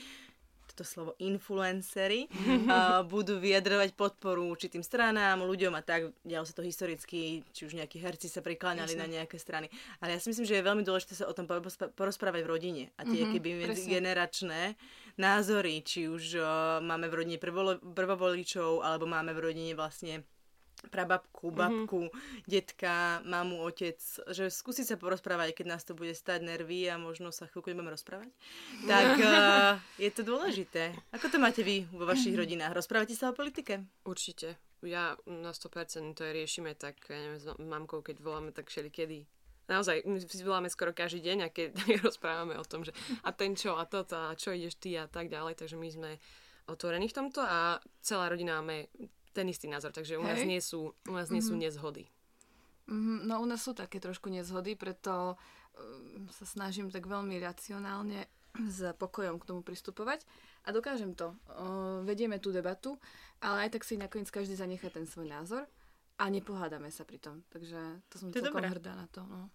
toto slovo influencery uh, budú vyjadrovať podporu určitým stranám, ľuďom a tak. Dialo sa to historicky, či už nejakí herci sa prikláňali na nejaké strany. Ale ja si myslím, že je veľmi dôležité sa o tom porozprávať v rodine. A tie mm-hmm, keby medzigeneračné názory, či už uh, máme v rodine prvolo- prvovoličov, alebo máme v rodine vlastne prababku, babku, mm-hmm. detka, mamu, otec, že skúsiť sa porozprávať, keď nás to bude stať nervy a možno sa chvíľku nebudeme rozprávať, tak uh, je to dôležité. Ako to máte vy vo vašich rodinách? Rozprávate sa o politike? Určite. Ja na 100% to riešime tak, ja neviem, s mamkou, keď voláme, tak kedy. Naozaj, my si voláme skoro každý deň a keď rozprávame o tom, že a ten čo a toto a čo ideš ty a tak ďalej, takže my sme otvorení v tomto a celá rodina máme ten istý názor, takže u nás Hej. nie sú, u nás nie sú nezhody. Mhm, No u nás sú také trošku nezhody, preto um, sa snažím tak veľmi racionálne s pokojom k tomu pristupovať a dokážem to. Uh, vedieme tú debatu, ale aj tak si nakoniec každý zanechá ten svoj názor a nepohádame sa pri tom. Takže to som To celkom dobré. hrdá na to. No.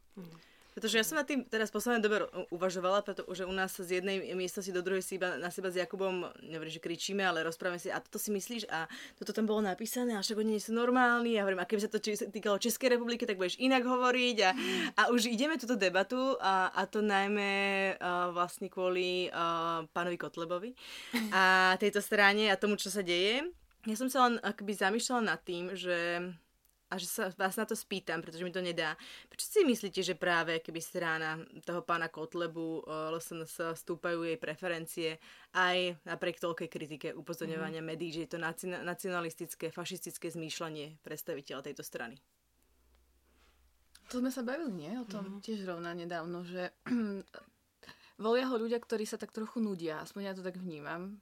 Pretože ja som nad tým teraz v poslednej dobe uvažovala, pretože u nás z jednej miestnosti do druhej si iba na seba s Jakubom, nehovorím, že kričíme, ale rozprávame si, a toto si myslíš, a toto tam bolo napísané, a však oni nie sú normálni, a hovorím, a keby sa to či- týkalo Českej republiky, tak budeš inak hovoriť, a, a už ideme túto debatu, a, a to najmä a, vlastne kvôli a, pánovi Kotlebovi a tejto strane a tomu, čo sa deje. Ja som sa len akoby zamýšľala nad tým, že a že sa vás na to spýtam, pretože mi to nedá. Prečo si myslíte, že práve keby strana toho pána Kotlebu uh, LSNS stúpajú jej preferencie aj napriek toľkej kritike upozorňovania mm-hmm. médií, že je to naci- nacionalistické, fašistické zmýšľanie predstaviteľa tejto strany? To sme sa bavili, nie? O tom mm-hmm. tiež rovna nedávno, že volia ho ľudia, ktorí sa tak trochu nudia, aspoň ja to tak vnímam.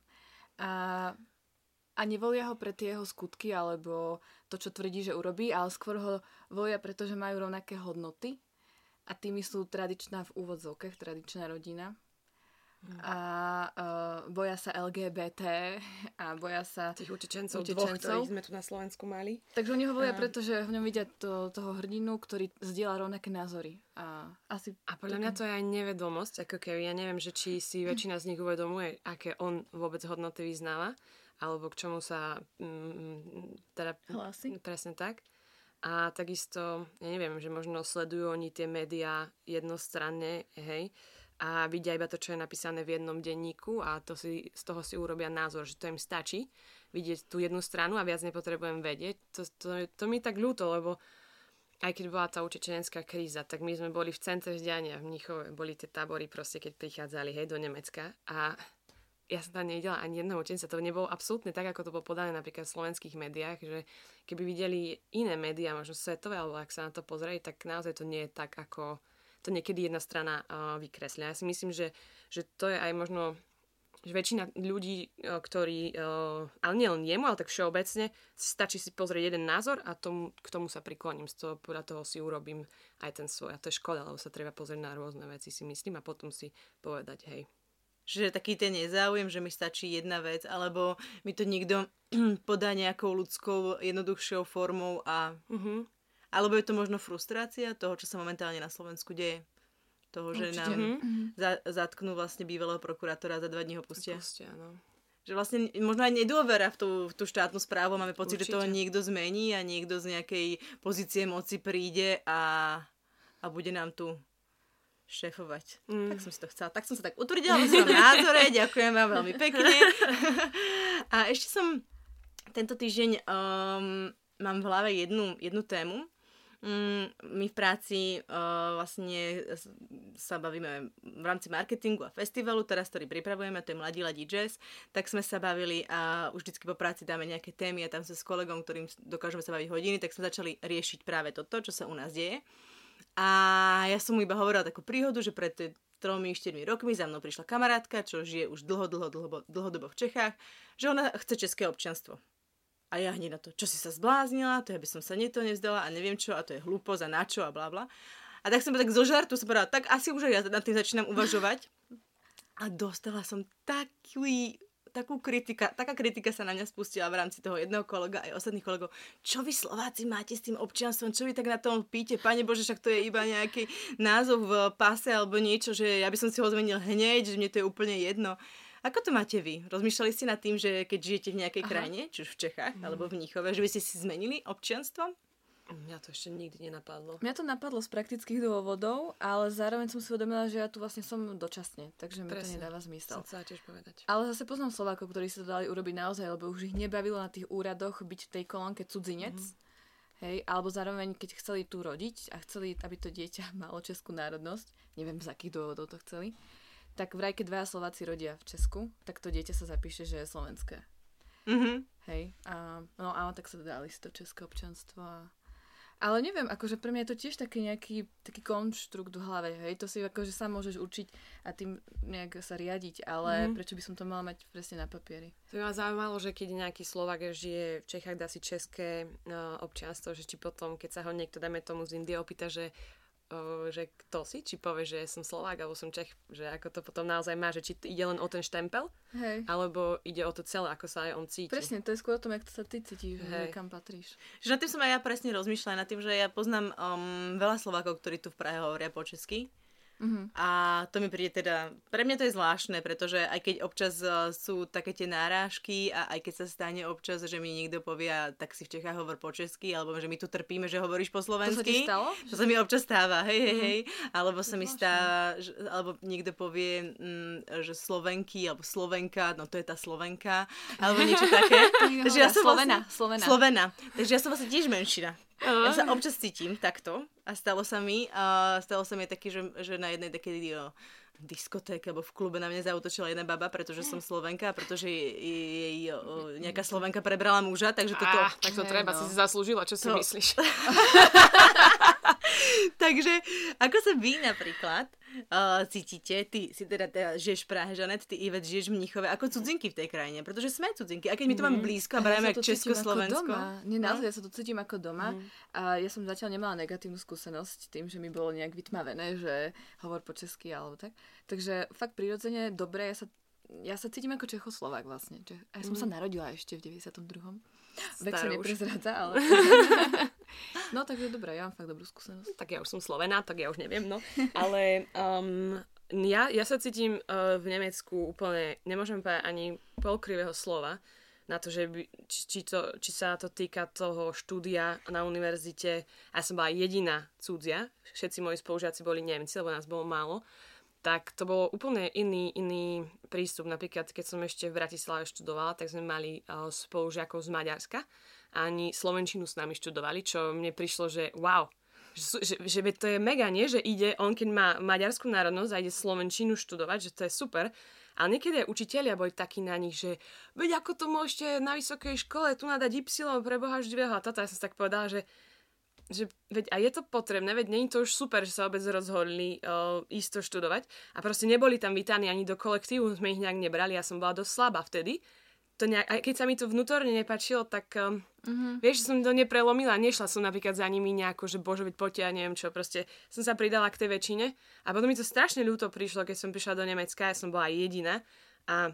A, a nevolia ho pre tie jeho skutky alebo to, čo tvrdí, že urobí, ale skôr ho volia, pretože majú rovnaké hodnoty a tými sú tradičná v úvodzovkách, tradičná rodina. A uh, boja sa LGBT a boja sa Tých utečencov, dvoch, utečencov. ktorých sme tu na Slovensku mali. Takže oni ho volia, pretože v ňom vidia to, toho hrdinu, ktorý zdieľa rovnaké názory. A asi... A podľa mňa to je aj nevedomosť, ako keby, ja neviem, že či si väčšina z nich uvedomuje, aké on vôbec hodnoty vyznáva, alebo k čomu sa mm, teda Hlási. presne tak. A takisto, ja neviem, že možno sledujú oni tie médiá jednostranne, hej, a vidia iba to, čo je napísané v jednom denníku a to si, z toho si urobia názor, že to im stačí vidieť tú jednu stranu a viac nepotrebujem vedieť. To, to, to mi tak ľúto, lebo aj keď bola tá utečenecká kríza, tak my sme boli v centre vzdiania v Mnichove, boli tie tábory proste, keď prichádzali, hej, do Nemecka a ja som tam nevidela ani jedného učenca, to nebolo absolútne tak, ako to bolo podané napríklad v slovenských médiách, že keby videli iné médiá, možno svetové, alebo ak sa na to pozrieť, tak naozaj to nie je tak, ako to niekedy jedna strana uh, vykreslia. Ja si myslím, že, že to je aj možno že väčšina ľudí, ktorí, ale nielen jemu, ale tak všeobecne, stačí si pozrieť jeden názor a tomu, k tomu sa prikloním. Z toho, podľa toho si urobím aj ten svoj. A to je škoda, lebo sa treba pozrieť na rôzne veci, si myslím, a potom si povedať, hej. Že taký ten nezáujem, že mi stačí jedna vec, alebo mi to niekto podá nejakou ľudskou, jednoduchšou formou a... Uh-huh. Alebo je to možno frustrácia toho, čo sa momentálne na Slovensku deje toho, že Určite. nám mm-hmm. za, zatknú vlastne bývalého prokurátora za dva dní ho pustia. pustia no. Že vlastne možno aj nedôvera v tú, v tú štátnu správu. Máme pocit, Určite. že toho niekto zmení a niekto z nejakej pozície moci príde a, a bude nám tu šéfovať. Mm. Tak som si to chcela. Tak som sa tak utvrdila v svojom názore. Ďakujem vám veľmi pekne. a ešte som tento týždeň um, mám v hlave jednu, jednu tému, Mm, my v práci uh, vlastne sa bavíme v rámci marketingu a festivalu, teraz ktorý pripravujeme, to je Mladí ladí jazz, tak sme sa bavili a už vždycky po práci dáme nejaké témy a tam sa s kolegom, ktorým dokážeme sa baviť hodiny, tak sme začali riešiť práve toto, čo sa u nás deje. A ja som mu iba hovorila takú príhodu, že pred tromi, 4 rokmi za mnou prišla kamarátka, čo žije už dlho, dlho, dlho, dlhodobo v Čechách, že ona chce české občanstvo. A ja hneď na to, čo si sa zbláznila, to ja by som sa nie to nevzdala a neviem čo, a to je hlúposť a načo a bla bla. A tak som tak zo žartu som povedala, tak asi už aj ja nad tým začínam uvažovať. A dostala som taký, takú kritika, taká kritika sa na mňa spustila v rámci toho jedného kolega aj ostatných kolegov. Čo vy Slováci máte s tým občianstvom? Čo vy tak na tom píte? Pane Bože, však to je iba nejaký názov v pase alebo niečo, že ja by som si ho zmenil hneď, že mne to je úplne jedno. Ako to máte vy? Rozmýšľali ste nad tým, že keď žijete v nejakej Aha. krajine, či už v Čechách, mm. alebo v Níchove, že by ste si zmenili občianstvo? Mňa to ešte nikdy nenapadlo. Mňa to napadlo z praktických dôvodov, ale zároveň som si uvedomila, že ja tu vlastne som dočasne, takže mi Presne. to nedáva zmysel. Chcem tiež povedať. Ale zase poznám Slovákov, ktorí sa to dali urobiť naozaj, lebo už ich nebavilo na tých úradoch byť v tej kolónke cudzinec. Mm-hmm. Hej, alebo zároveň, keď chceli tu rodiť a chceli, aby to dieťa malo českú národnosť, neviem z akých dôvodov to chceli, tak vraj, keď dvaja Slováci rodia v Česku, tak to dieťa sa zapíše, že je slovenské. Mm-hmm. Hej, a, no áno, tak sa dali si to české občanstvo a ale neviem, akože pre mňa je to tiež taký nejaký taký konštrukt v hlave, hej, to si akože sa môžeš učiť a tým nejak sa riadiť, ale mm. prečo by som to mala mať presne na papieri? To by ma zaujímalo, že keď nejaký Slovak žije v Čechách, dá si české no, občianstvo, že či potom, keď sa ho niekto, dajme tomu z Indie, opýta, že že kto si, či povie, že som Slovák alebo som Čech, že ako to potom naozaj má, že či ide len o ten štempel, Hej. alebo ide o to celé, ako sa aj on cíti. Presne, to je skôr o tom, ako sa ty cítiš, Hej. že kam patríš. Že na tým som aj ja presne rozmýšľala, na tým, že ja poznám um, veľa Slovákov, ktorí tu v Prahe hovoria po česky Uh-huh. A to mi príde teda, pre mňa to je zvláštne, pretože aj keď občas uh, sú také tie nárážky a aj keď sa stane občas, že mi niekto povie, tak si v Čechách hovor po česky, alebo že my tu trpíme, že hovoríš po slovensky. To sa ti stalo? To sa mi občas stáva, hej, hej, hej. Uh-huh. Alebo sa mi stáva, že, alebo niekto povie, mm, že Slovenky, alebo Slovenka, no to je tá Slovenka, alebo niečo také. Takže ja som Slovena, vlastne, Slovena. Slovena. Takže ja som vlastne tiež menšina. Ja sa občas cítim takto a stalo sa mi, a stalo sa mi taký, že, že na jednej takej diskotéke alebo v klube na mňa zautočila jedna baba, pretože som Slovenka, pretože jej, jej nejaká Slovenka prebrala muža, takže toto... Ah, tak to treba, no. si si zaslúžila, čo si to... myslíš? takže ako sa vy napríklad uh, cítite, ty si teda, teda žiješ v Prahe, Žanet, ty Ivet žiješ v Mnichove, ako cudzinky v tej krajine, pretože sme cudzinky. A keď my to máme mhm. blízko a ako Československo. Nie, naozaj, no? ja sa to cítim ako doma mm. a ja som zatiaľ nemala negatívnu skúsenosť tým, že mi bolo nejak vytmavené, že hovor po česky alebo tak. Takže fakt prirodzene, dobre, ja sa ja sa cítim ako Čechoslovák vlastne. Ja som mm. sa narodila ešte v 92. Vek sa neprezradza, ale... no, takže dobré, ja mám fakt dobrú skúsenosť. Tak ja už som Slovená, tak ja už neviem, no. Ale um, ja, ja sa cítim uh, v Nemecku úplne, nemôžem povedať ani polkrivého slova, na to, že by, či, či, to, či sa to týka toho štúdia na univerzite. Ja som bola jediná cudzia, všetci moji spolužiaci boli Nemci, lebo nás bolo málo tak to bolo úplne iný, iný prístup. Napríklad, keď som ešte v Bratislave študovala, tak sme mali uh, spolužiakov z Maďarska a ani Slovenčinu s nami študovali, čo mne prišlo, že wow, že, že, to je mega, nie? Že ide, on keď má maďarskú národnosť a ide Slovenčinu študovať, že to je super. Ale niekedy aj učiteľia boli takí na nich, že veď ako to môžete na vysokej škole tu nadať Y pre Boha živého a toto. Ja som tak povedala, že že veď a je to potrebné, veď není to už super, že sa vôbec rozhodli uh, ísť to študovať a proste neboli tam vítaní ani do kolektívu, sme ich nejak nebrali, ja som bola dosť slabá vtedy. To nejak, aj keď sa mi to vnútorne nepačilo, tak um, uh-huh. vieš, že som to neprelomila, nešla som napríklad za nimi nejako, že bože, veď poďte, ja neviem čo, proste som sa pridala k tej väčšine a potom mi to strašne ľúto prišlo, keď som prišla do Nemecka, ja som bola jediná a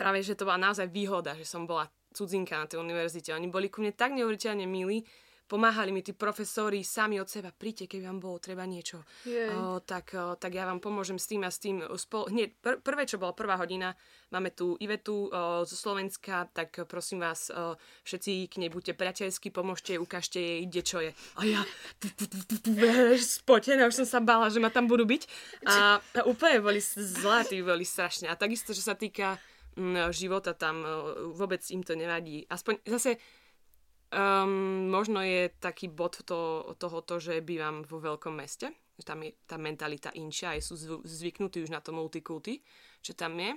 práve, že to bola naozaj výhoda, že som bola cudzinka na tej univerzite. Oni boli ku mne tak neuveriteľne milí, pomáhali mi tí profesori sami od seba, príďte, keď vám bolo treba niečo, o, tak, o, tak ja vám pomôžem s tým a s tým. Spol- hneď pr- prvé, čo bolo prvá hodina, máme tu Ivetu o, zo Slovenska, tak prosím vás, o, všetci k nej buďte priateľskí, pomôžte, ukážte jej, kde čo je. A ja spotená, už som sa bála, že ma tam budú byť. A, a úplne boli zlatí, boli strašne. A takisto, čo sa týka života tam, vôbec im to nevadí. Aspoň zase Um, možno je taký bod to, tohoto, že bývam vo veľkom meste, že tam je tá mentalita inšia, aj sú zvyknutí už na to multikulty, čo tam je.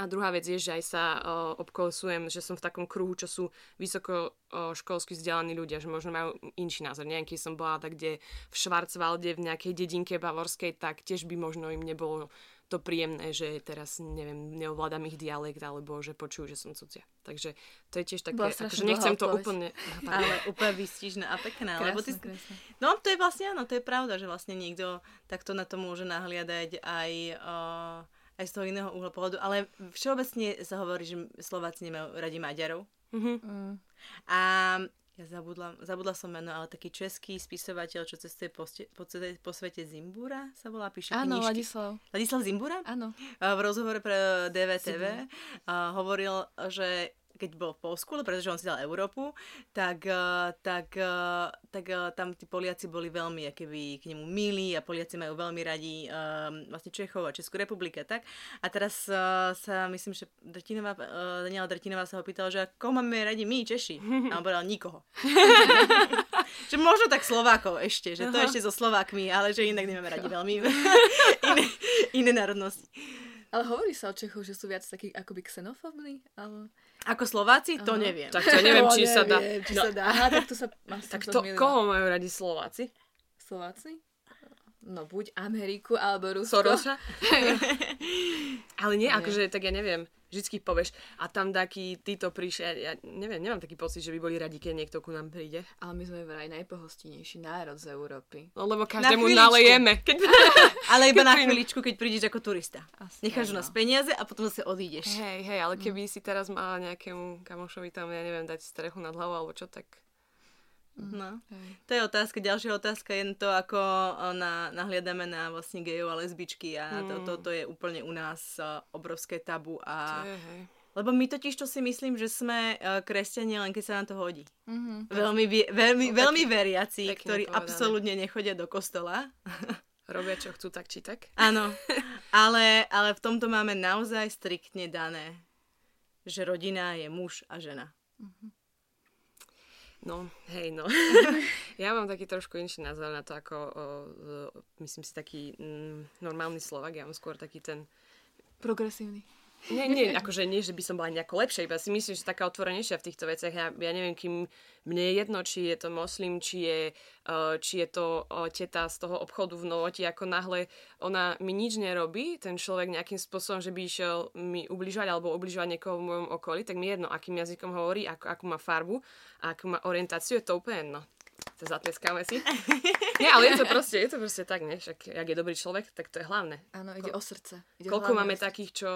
A druhá vec je, že aj sa uh, obkolesujem, že som v takom kruhu, čo sú vysoko uh, školsky vzdelaní ľudia, že možno majú inší názor. Neviem, keď som bola tak, kde v Švarcvalde, v nejakej dedinke bavorskej, tak tiež by možno im nebolo to príjemné, že teraz, neviem, neovládam ich dialekt, alebo že počujú, že som cudzia. Takže to je tiež také, akože nechcem to úplne... Ale úplne vystižné a pekné. Krásne, lebo ty... No to je vlastne, áno, to je pravda, že vlastne niekto takto na to môže nahliadať aj... Uh aj z toho iného uhla pohľadu, ale všeobecne sa hovorí, že Slováci nemajú radi Maďarov. Mm-hmm. Mm. A ja zabudla, zabudla som meno, ale taký český spisovateľ, čo cestuje po, po, po svete Zimbura, sa volá, píše Áno, Ladislav. Ladislav Zimbura? Áno. V rozhovore pre DVTV hovoril, že keď bol v Polsku, pretože on si dal Európu, tak, eh, tak, eh, tak eh, tam tí Poliaci boli veľmi keby k nemu milí a Poliaci majú veľmi radi um, vlastne Čechov a Českú republiku tak. A teraz uh, sa myslím, že Drtinová, uh, Daniela Drtinová sa ho pýtala, že koho máme radi my, Češi? A on povedal nikoho. že možno tak Slovákov ešte, že to Aha. ešte so Slovákmi, ale že inak nemáme radi veľmi iné, iné národnosti. Ale hovorí sa o Čechoch, že sú viac takí akoby xenofóbni, ale... Ako Slováci? Aha. To neviem. Tak to neviem, či sa dá. Či no. sa dá. Aha, tak to sa... Tak to, koho majú radi Slováci? Slováci? No buď Ameriku, alebo Rusko. Sorosa? Ale nie, nie, akože, tak ja neviem vždycky povieš a tam taký títo prišli, ja, neviem, nemám taký pocit, že by boli radi, keď niekto ku nám príde. Ale my sme vraj najpohostinejší národ z Európy. No lebo každému na nalejeme. Keď... ale iba na chvíličku, keď prídeš ako turista. Asi, Necháš no. nás peniaze a potom zase odídeš. Hej, hej, ale keby mm. si teraz mala nejakému kamošovi tam, ja neviem, dať strechu nad hlavou alebo čo, tak. No. To je otázka. Ďalšia otázka je to, ako na, nahliadame na vlastne gejov a lesbičky a mm. to, to, to je úplne u nás obrovské tabu a... Je, hej. Lebo my totiž to si myslím, že sme kresťania len keď sa nám to hodí. Mm-hmm. Veľmi, veľmi, no, veľmi veriaci, ktorí povedané. absolútne nechodia do kostola. Robia čo chcú tak či tak. Áno, ale, ale v tomto máme naozaj striktne dané, že rodina je muž a žena. Mm-hmm. No, hej, no. ja mám taký trošku inší názor na to, ako o, o, myslím si taký mm, normálny Slovak. Ja mám skôr taký ten... Progresívny. Nie, nie, akože nie, že by som bola nejako lepšia, iba si myslím, že taká otvorenejšia v týchto veciach. Ja, ja neviem, kým mne je jedno, či je to moslim, či je, uh, či je to uh, teta z toho obchodu v Novoti, ako náhle ona mi nič nerobí, ten človek nejakým spôsobom, že by išiel mi ubližovať alebo ubližovať niekoho v mojom okolí, tak mi je jedno, akým jazykom hovorí, ako, akú má farbu akú má orientáciu, je to úplne jedno. To zatleskáme si. Nie, ale je to proste, je to proste tak, ne? Však, ak je dobrý človek, tak to je hlavné. Áno, ide Ko- o srdce. Ide koľko máme takých, čo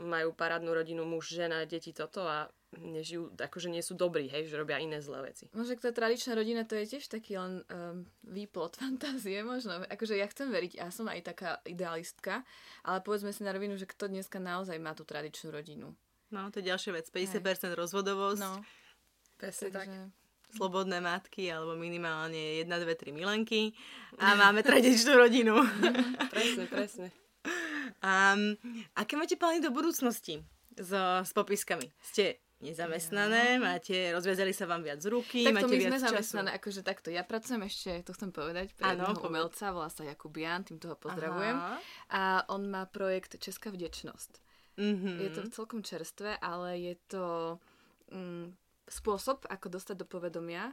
majú parádnu rodinu, muž, žena, deti, toto a nežijú, akože nie sú dobrí, hej, že robia iné zlé veci. Možno, tá tradičná rodina, to je tiež taký len um, výplot fantázie, možno. Akože ja chcem veriť, ja som aj taká idealistka, ale povedzme si na rovinu, že kto dneska naozaj má tú tradičnú rodinu. No, to je ďalšia vec. 50% hej. rozvodovosť. No. Presne tak. Slobodné matky, alebo minimálne 1, 2, 3 milenky. A máme tradičnú rodinu. presne, presne. Um, aké máte plány do budúcnosti s, s popiskami? Ste nezamestnané, ja. máte, rozviazali sa vám viac z ruky, tak máte my viac sme zamestnané, akože takto, ja pracujem ešte, to chcem povedať, pre ano, jedného umelca, volá sa Jakub Jan, tým toho pozdravujem. Aha. A on má projekt Česká vdečnosť. Mm-hmm. Je to celkom čerstvé, ale je to mm, spôsob, ako dostať do povedomia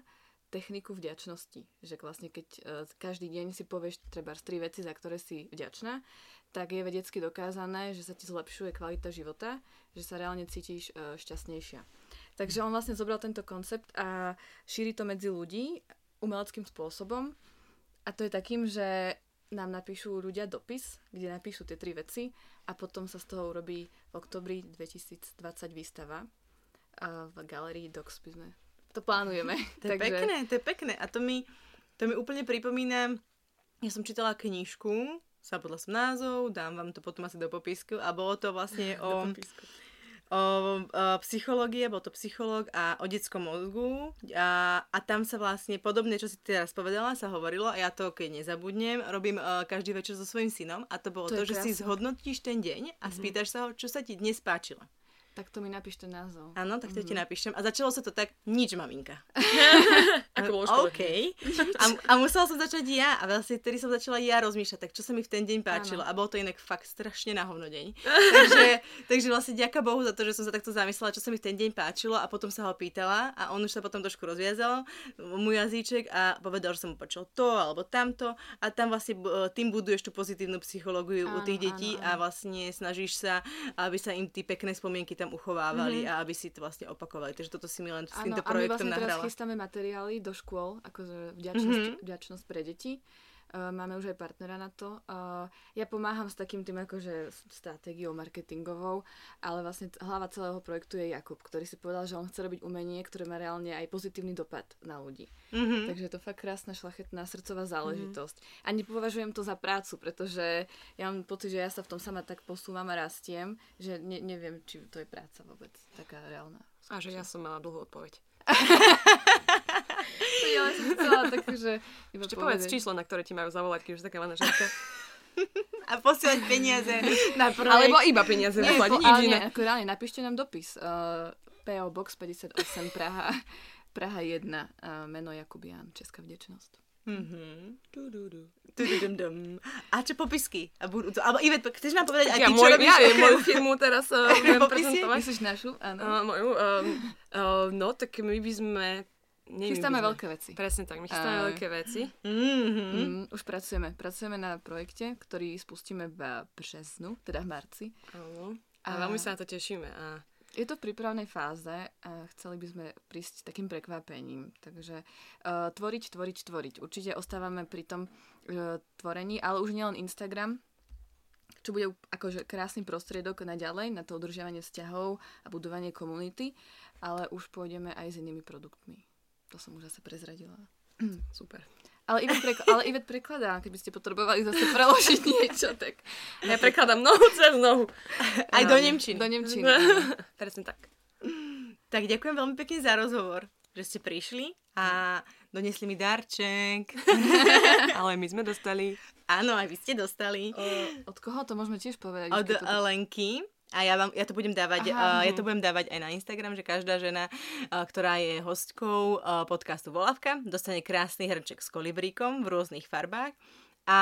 techniku vďačnosti. Že vlastne keď uh, každý deň si povieš treba tri veci, za ktoré si vďačná, tak je vedecky dokázané, že sa ti zlepšuje kvalita života, že sa reálne cítiš uh, šťastnejšia. Takže on vlastne zobral tento koncept a šíri to medzi ľudí umeleckým spôsobom. A to je takým, že nám napíšu ľudia dopis, kde napíšu tie tri veci a potom sa z toho urobí v oktobri 2020 výstava a v galerii Docs by sme to plánujeme. To je Takže... pekné, to je pekné. A to mi, to mi úplne pripomína, ja som čítala knižku, zabudla som názov, dám vám to potom asi do popisku. A bolo to vlastne o, o, o psychológie, bol to psychológ a o detskom mozgu. A, a tam sa vlastne podobne, čo si teraz povedala, sa hovorilo a ja to keď nezabudnem, robím uh, každý večer so svojím synom. A to bolo to, to že si zhodnotíš ten deň a mm-hmm. spýtaš sa ho, čo sa ti dnes páčilo. Tak to mi napíš ten názov. Áno, tak to mm-hmm. ti mhm. napíšem. A začalo sa to tak, nič maminka. Ako bolo OK. A, a musela som začať ja. A vlastne vtedy som začala ja rozmýšľať, tak čo sa mi v ten deň páčilo. Áno. A bolo to inak fakt strašne na hovno deň. takže, takže vlastne ďaká Bohu za to, že som sa takto zamyslela, čo sa mi v ten deň páčilo a potom sa ho pýtala a on už sa potom trošku rozviazal, môj jazyček a povedal, že som mu počul to alebo tamto a tam vlastne tým buduješ tú pozitívnu psychológiu áno, u tých detí áno, áno. a vlastne snažíš sa, aby sa im tie pekné spomienky tam uchovávali mm-hmm. a aby si to vlastne opakovali. Takže toto si mi len s týmto ano, projektom a my vlastne nahrala. teraz chystáme materiály do škôl, akože vďačnosť, mm-hmm. vďačnosť pre deti. Máme už aj partnera na to. Ja pomáham s takým tým akože stratégiou marketingovou, ale vlastne hlava celého projektu je Jakub, ktorý si povedal, že on chce robiť umenie, ktoré má reálne aj pozitívny dopad na ľudí. Mm-hmm. Takže je to fakt krásna, šlachetná srdcová záležitosť. Mm-hmm. A nepovažujem to za prácu, pretože ja mám pocit, že ja sa v tom sama tak posúvam a rastiem, že ne, neviem, či to je práca vôbec taká reálna. A že ja som mala dlhú odpoveď. ja som chcela tak, že... Iba Ešte povedz číslo, na ktoré ti majú zavolať, keď už taká manažerka. A posielať peniaze na projekt. Alebo iba peniaze nie, po, nič iné. ako reálne, napíšte nám dopis. Uh, PO Box 58 Praha, Praha 1, uh, meno Jakubian, Česká vdečnosť. Mm-hmm. Du, du, du. Du, du, dum, dum. A čo popisky? A budú to, alebo Ivet, chceš nám povedať aj ja, ty, môj, čo robíš? Ja viem, moju firmu teraz uh, budem prezentovať. Myslíš našu? Áno. Uh, moju, um, uh, no, tak my by sme Neviem, chystáme veľké veci. Presne tak, my chystáme uh, veľké veci. Mm-hmm. Mm, už pracujeme. Pracujeme na projekte, ktorý spustíme v březnu, teda v marci. Uh, a, a veľmi sa na to tešíme. A... Je to v prípravnej fáze a chceli by sme prísť takým prekvapením. Takže uh, tvoriť, tvoriť, tvoriť. Určite ostávame pri tom uh, tvorení, ale už nielen Instagram, čo bude akože krásny prostriedok na ďalej, na to udržiavanie vzťahov a budovanie komunity, ale už pôjdeme aj s inými produktmi. To som už zase prezradila. Super. Ale Ivet, prek- ale Ivet prekladá, keby ste potrebovali zase preložiť niečo, tak... Ja prekladám nohu cez nohu. Aj do Nemčiny. Do Nemčiny. Presne tak. Tak ďakujem veľmi pekne za rozhovor, že ste prišli a donesli mi darček. ale my sme dostali. Áno, aj vy ste dostali. O, od koho to môžeme tiež povedať? Od Lenky. A ja, vám, ja, to budem dávať, Aha, uh, ja to budem dávať aj na Instagram, že každá žena, uh, ktorá je hostkou uh, podcastu Volavka, dostane krásny hrček s kolibríkom v rôznych farbách. A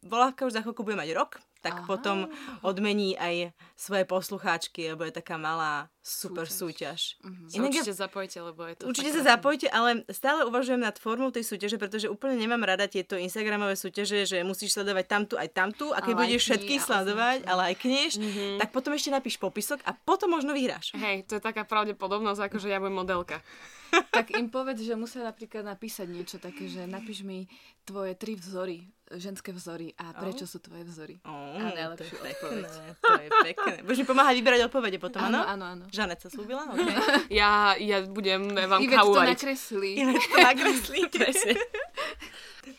Volavka už za chvíľku bude mať rok, tak Aha. potom odmení aj svoje poslucháčky, lebo je taká malá super súťaž. súťaž. Inak určite ja, zapojte, lebo je to Určite sa zapojte, ale stále uvažujem nad formou tej súťaže, pretože úplne nemám rada tieto Instagramové súťaže, že musíš sledovať tamtu aj tamtu a keď ale budeš všetky sledovať, ale aj knieš, uh-huh. tak potom ešte napíš popisok a potom možno vyhráš. Hej, to je taká pravdepodobnosť, ako že ja budem modelka. tak im povedz, že musia napríklad napísať niečo také, že napíš mi tvoje tri vzory, ženské vzory a prečo oh. sú tvoje vzory. Oh, a najlepšiu to odpoveď. Pekné, to je pekné. Budeš mi pomáhať vyberať odpovede potom, áno? Áno, áno. Žanet sa slúbila? Okay. ja, ja budem vám Ivet to nakreslí. Ivet to nakreslí.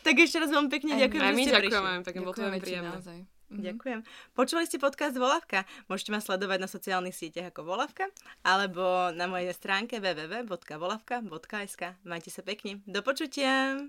tak ešte raz veľmi pekne ďakujem, že ste prišli. Ďakujem, pekne, bolo to veľmi príjemné. Naozaj. Mm-hmm. Ďakujem. Počuli ste podcast Volavka? Môžete ma sledovať na sociálnych sieťach ako Volavka alebo na mojej stránke www.volavka.sk. Majte sa pekne. Do počutia!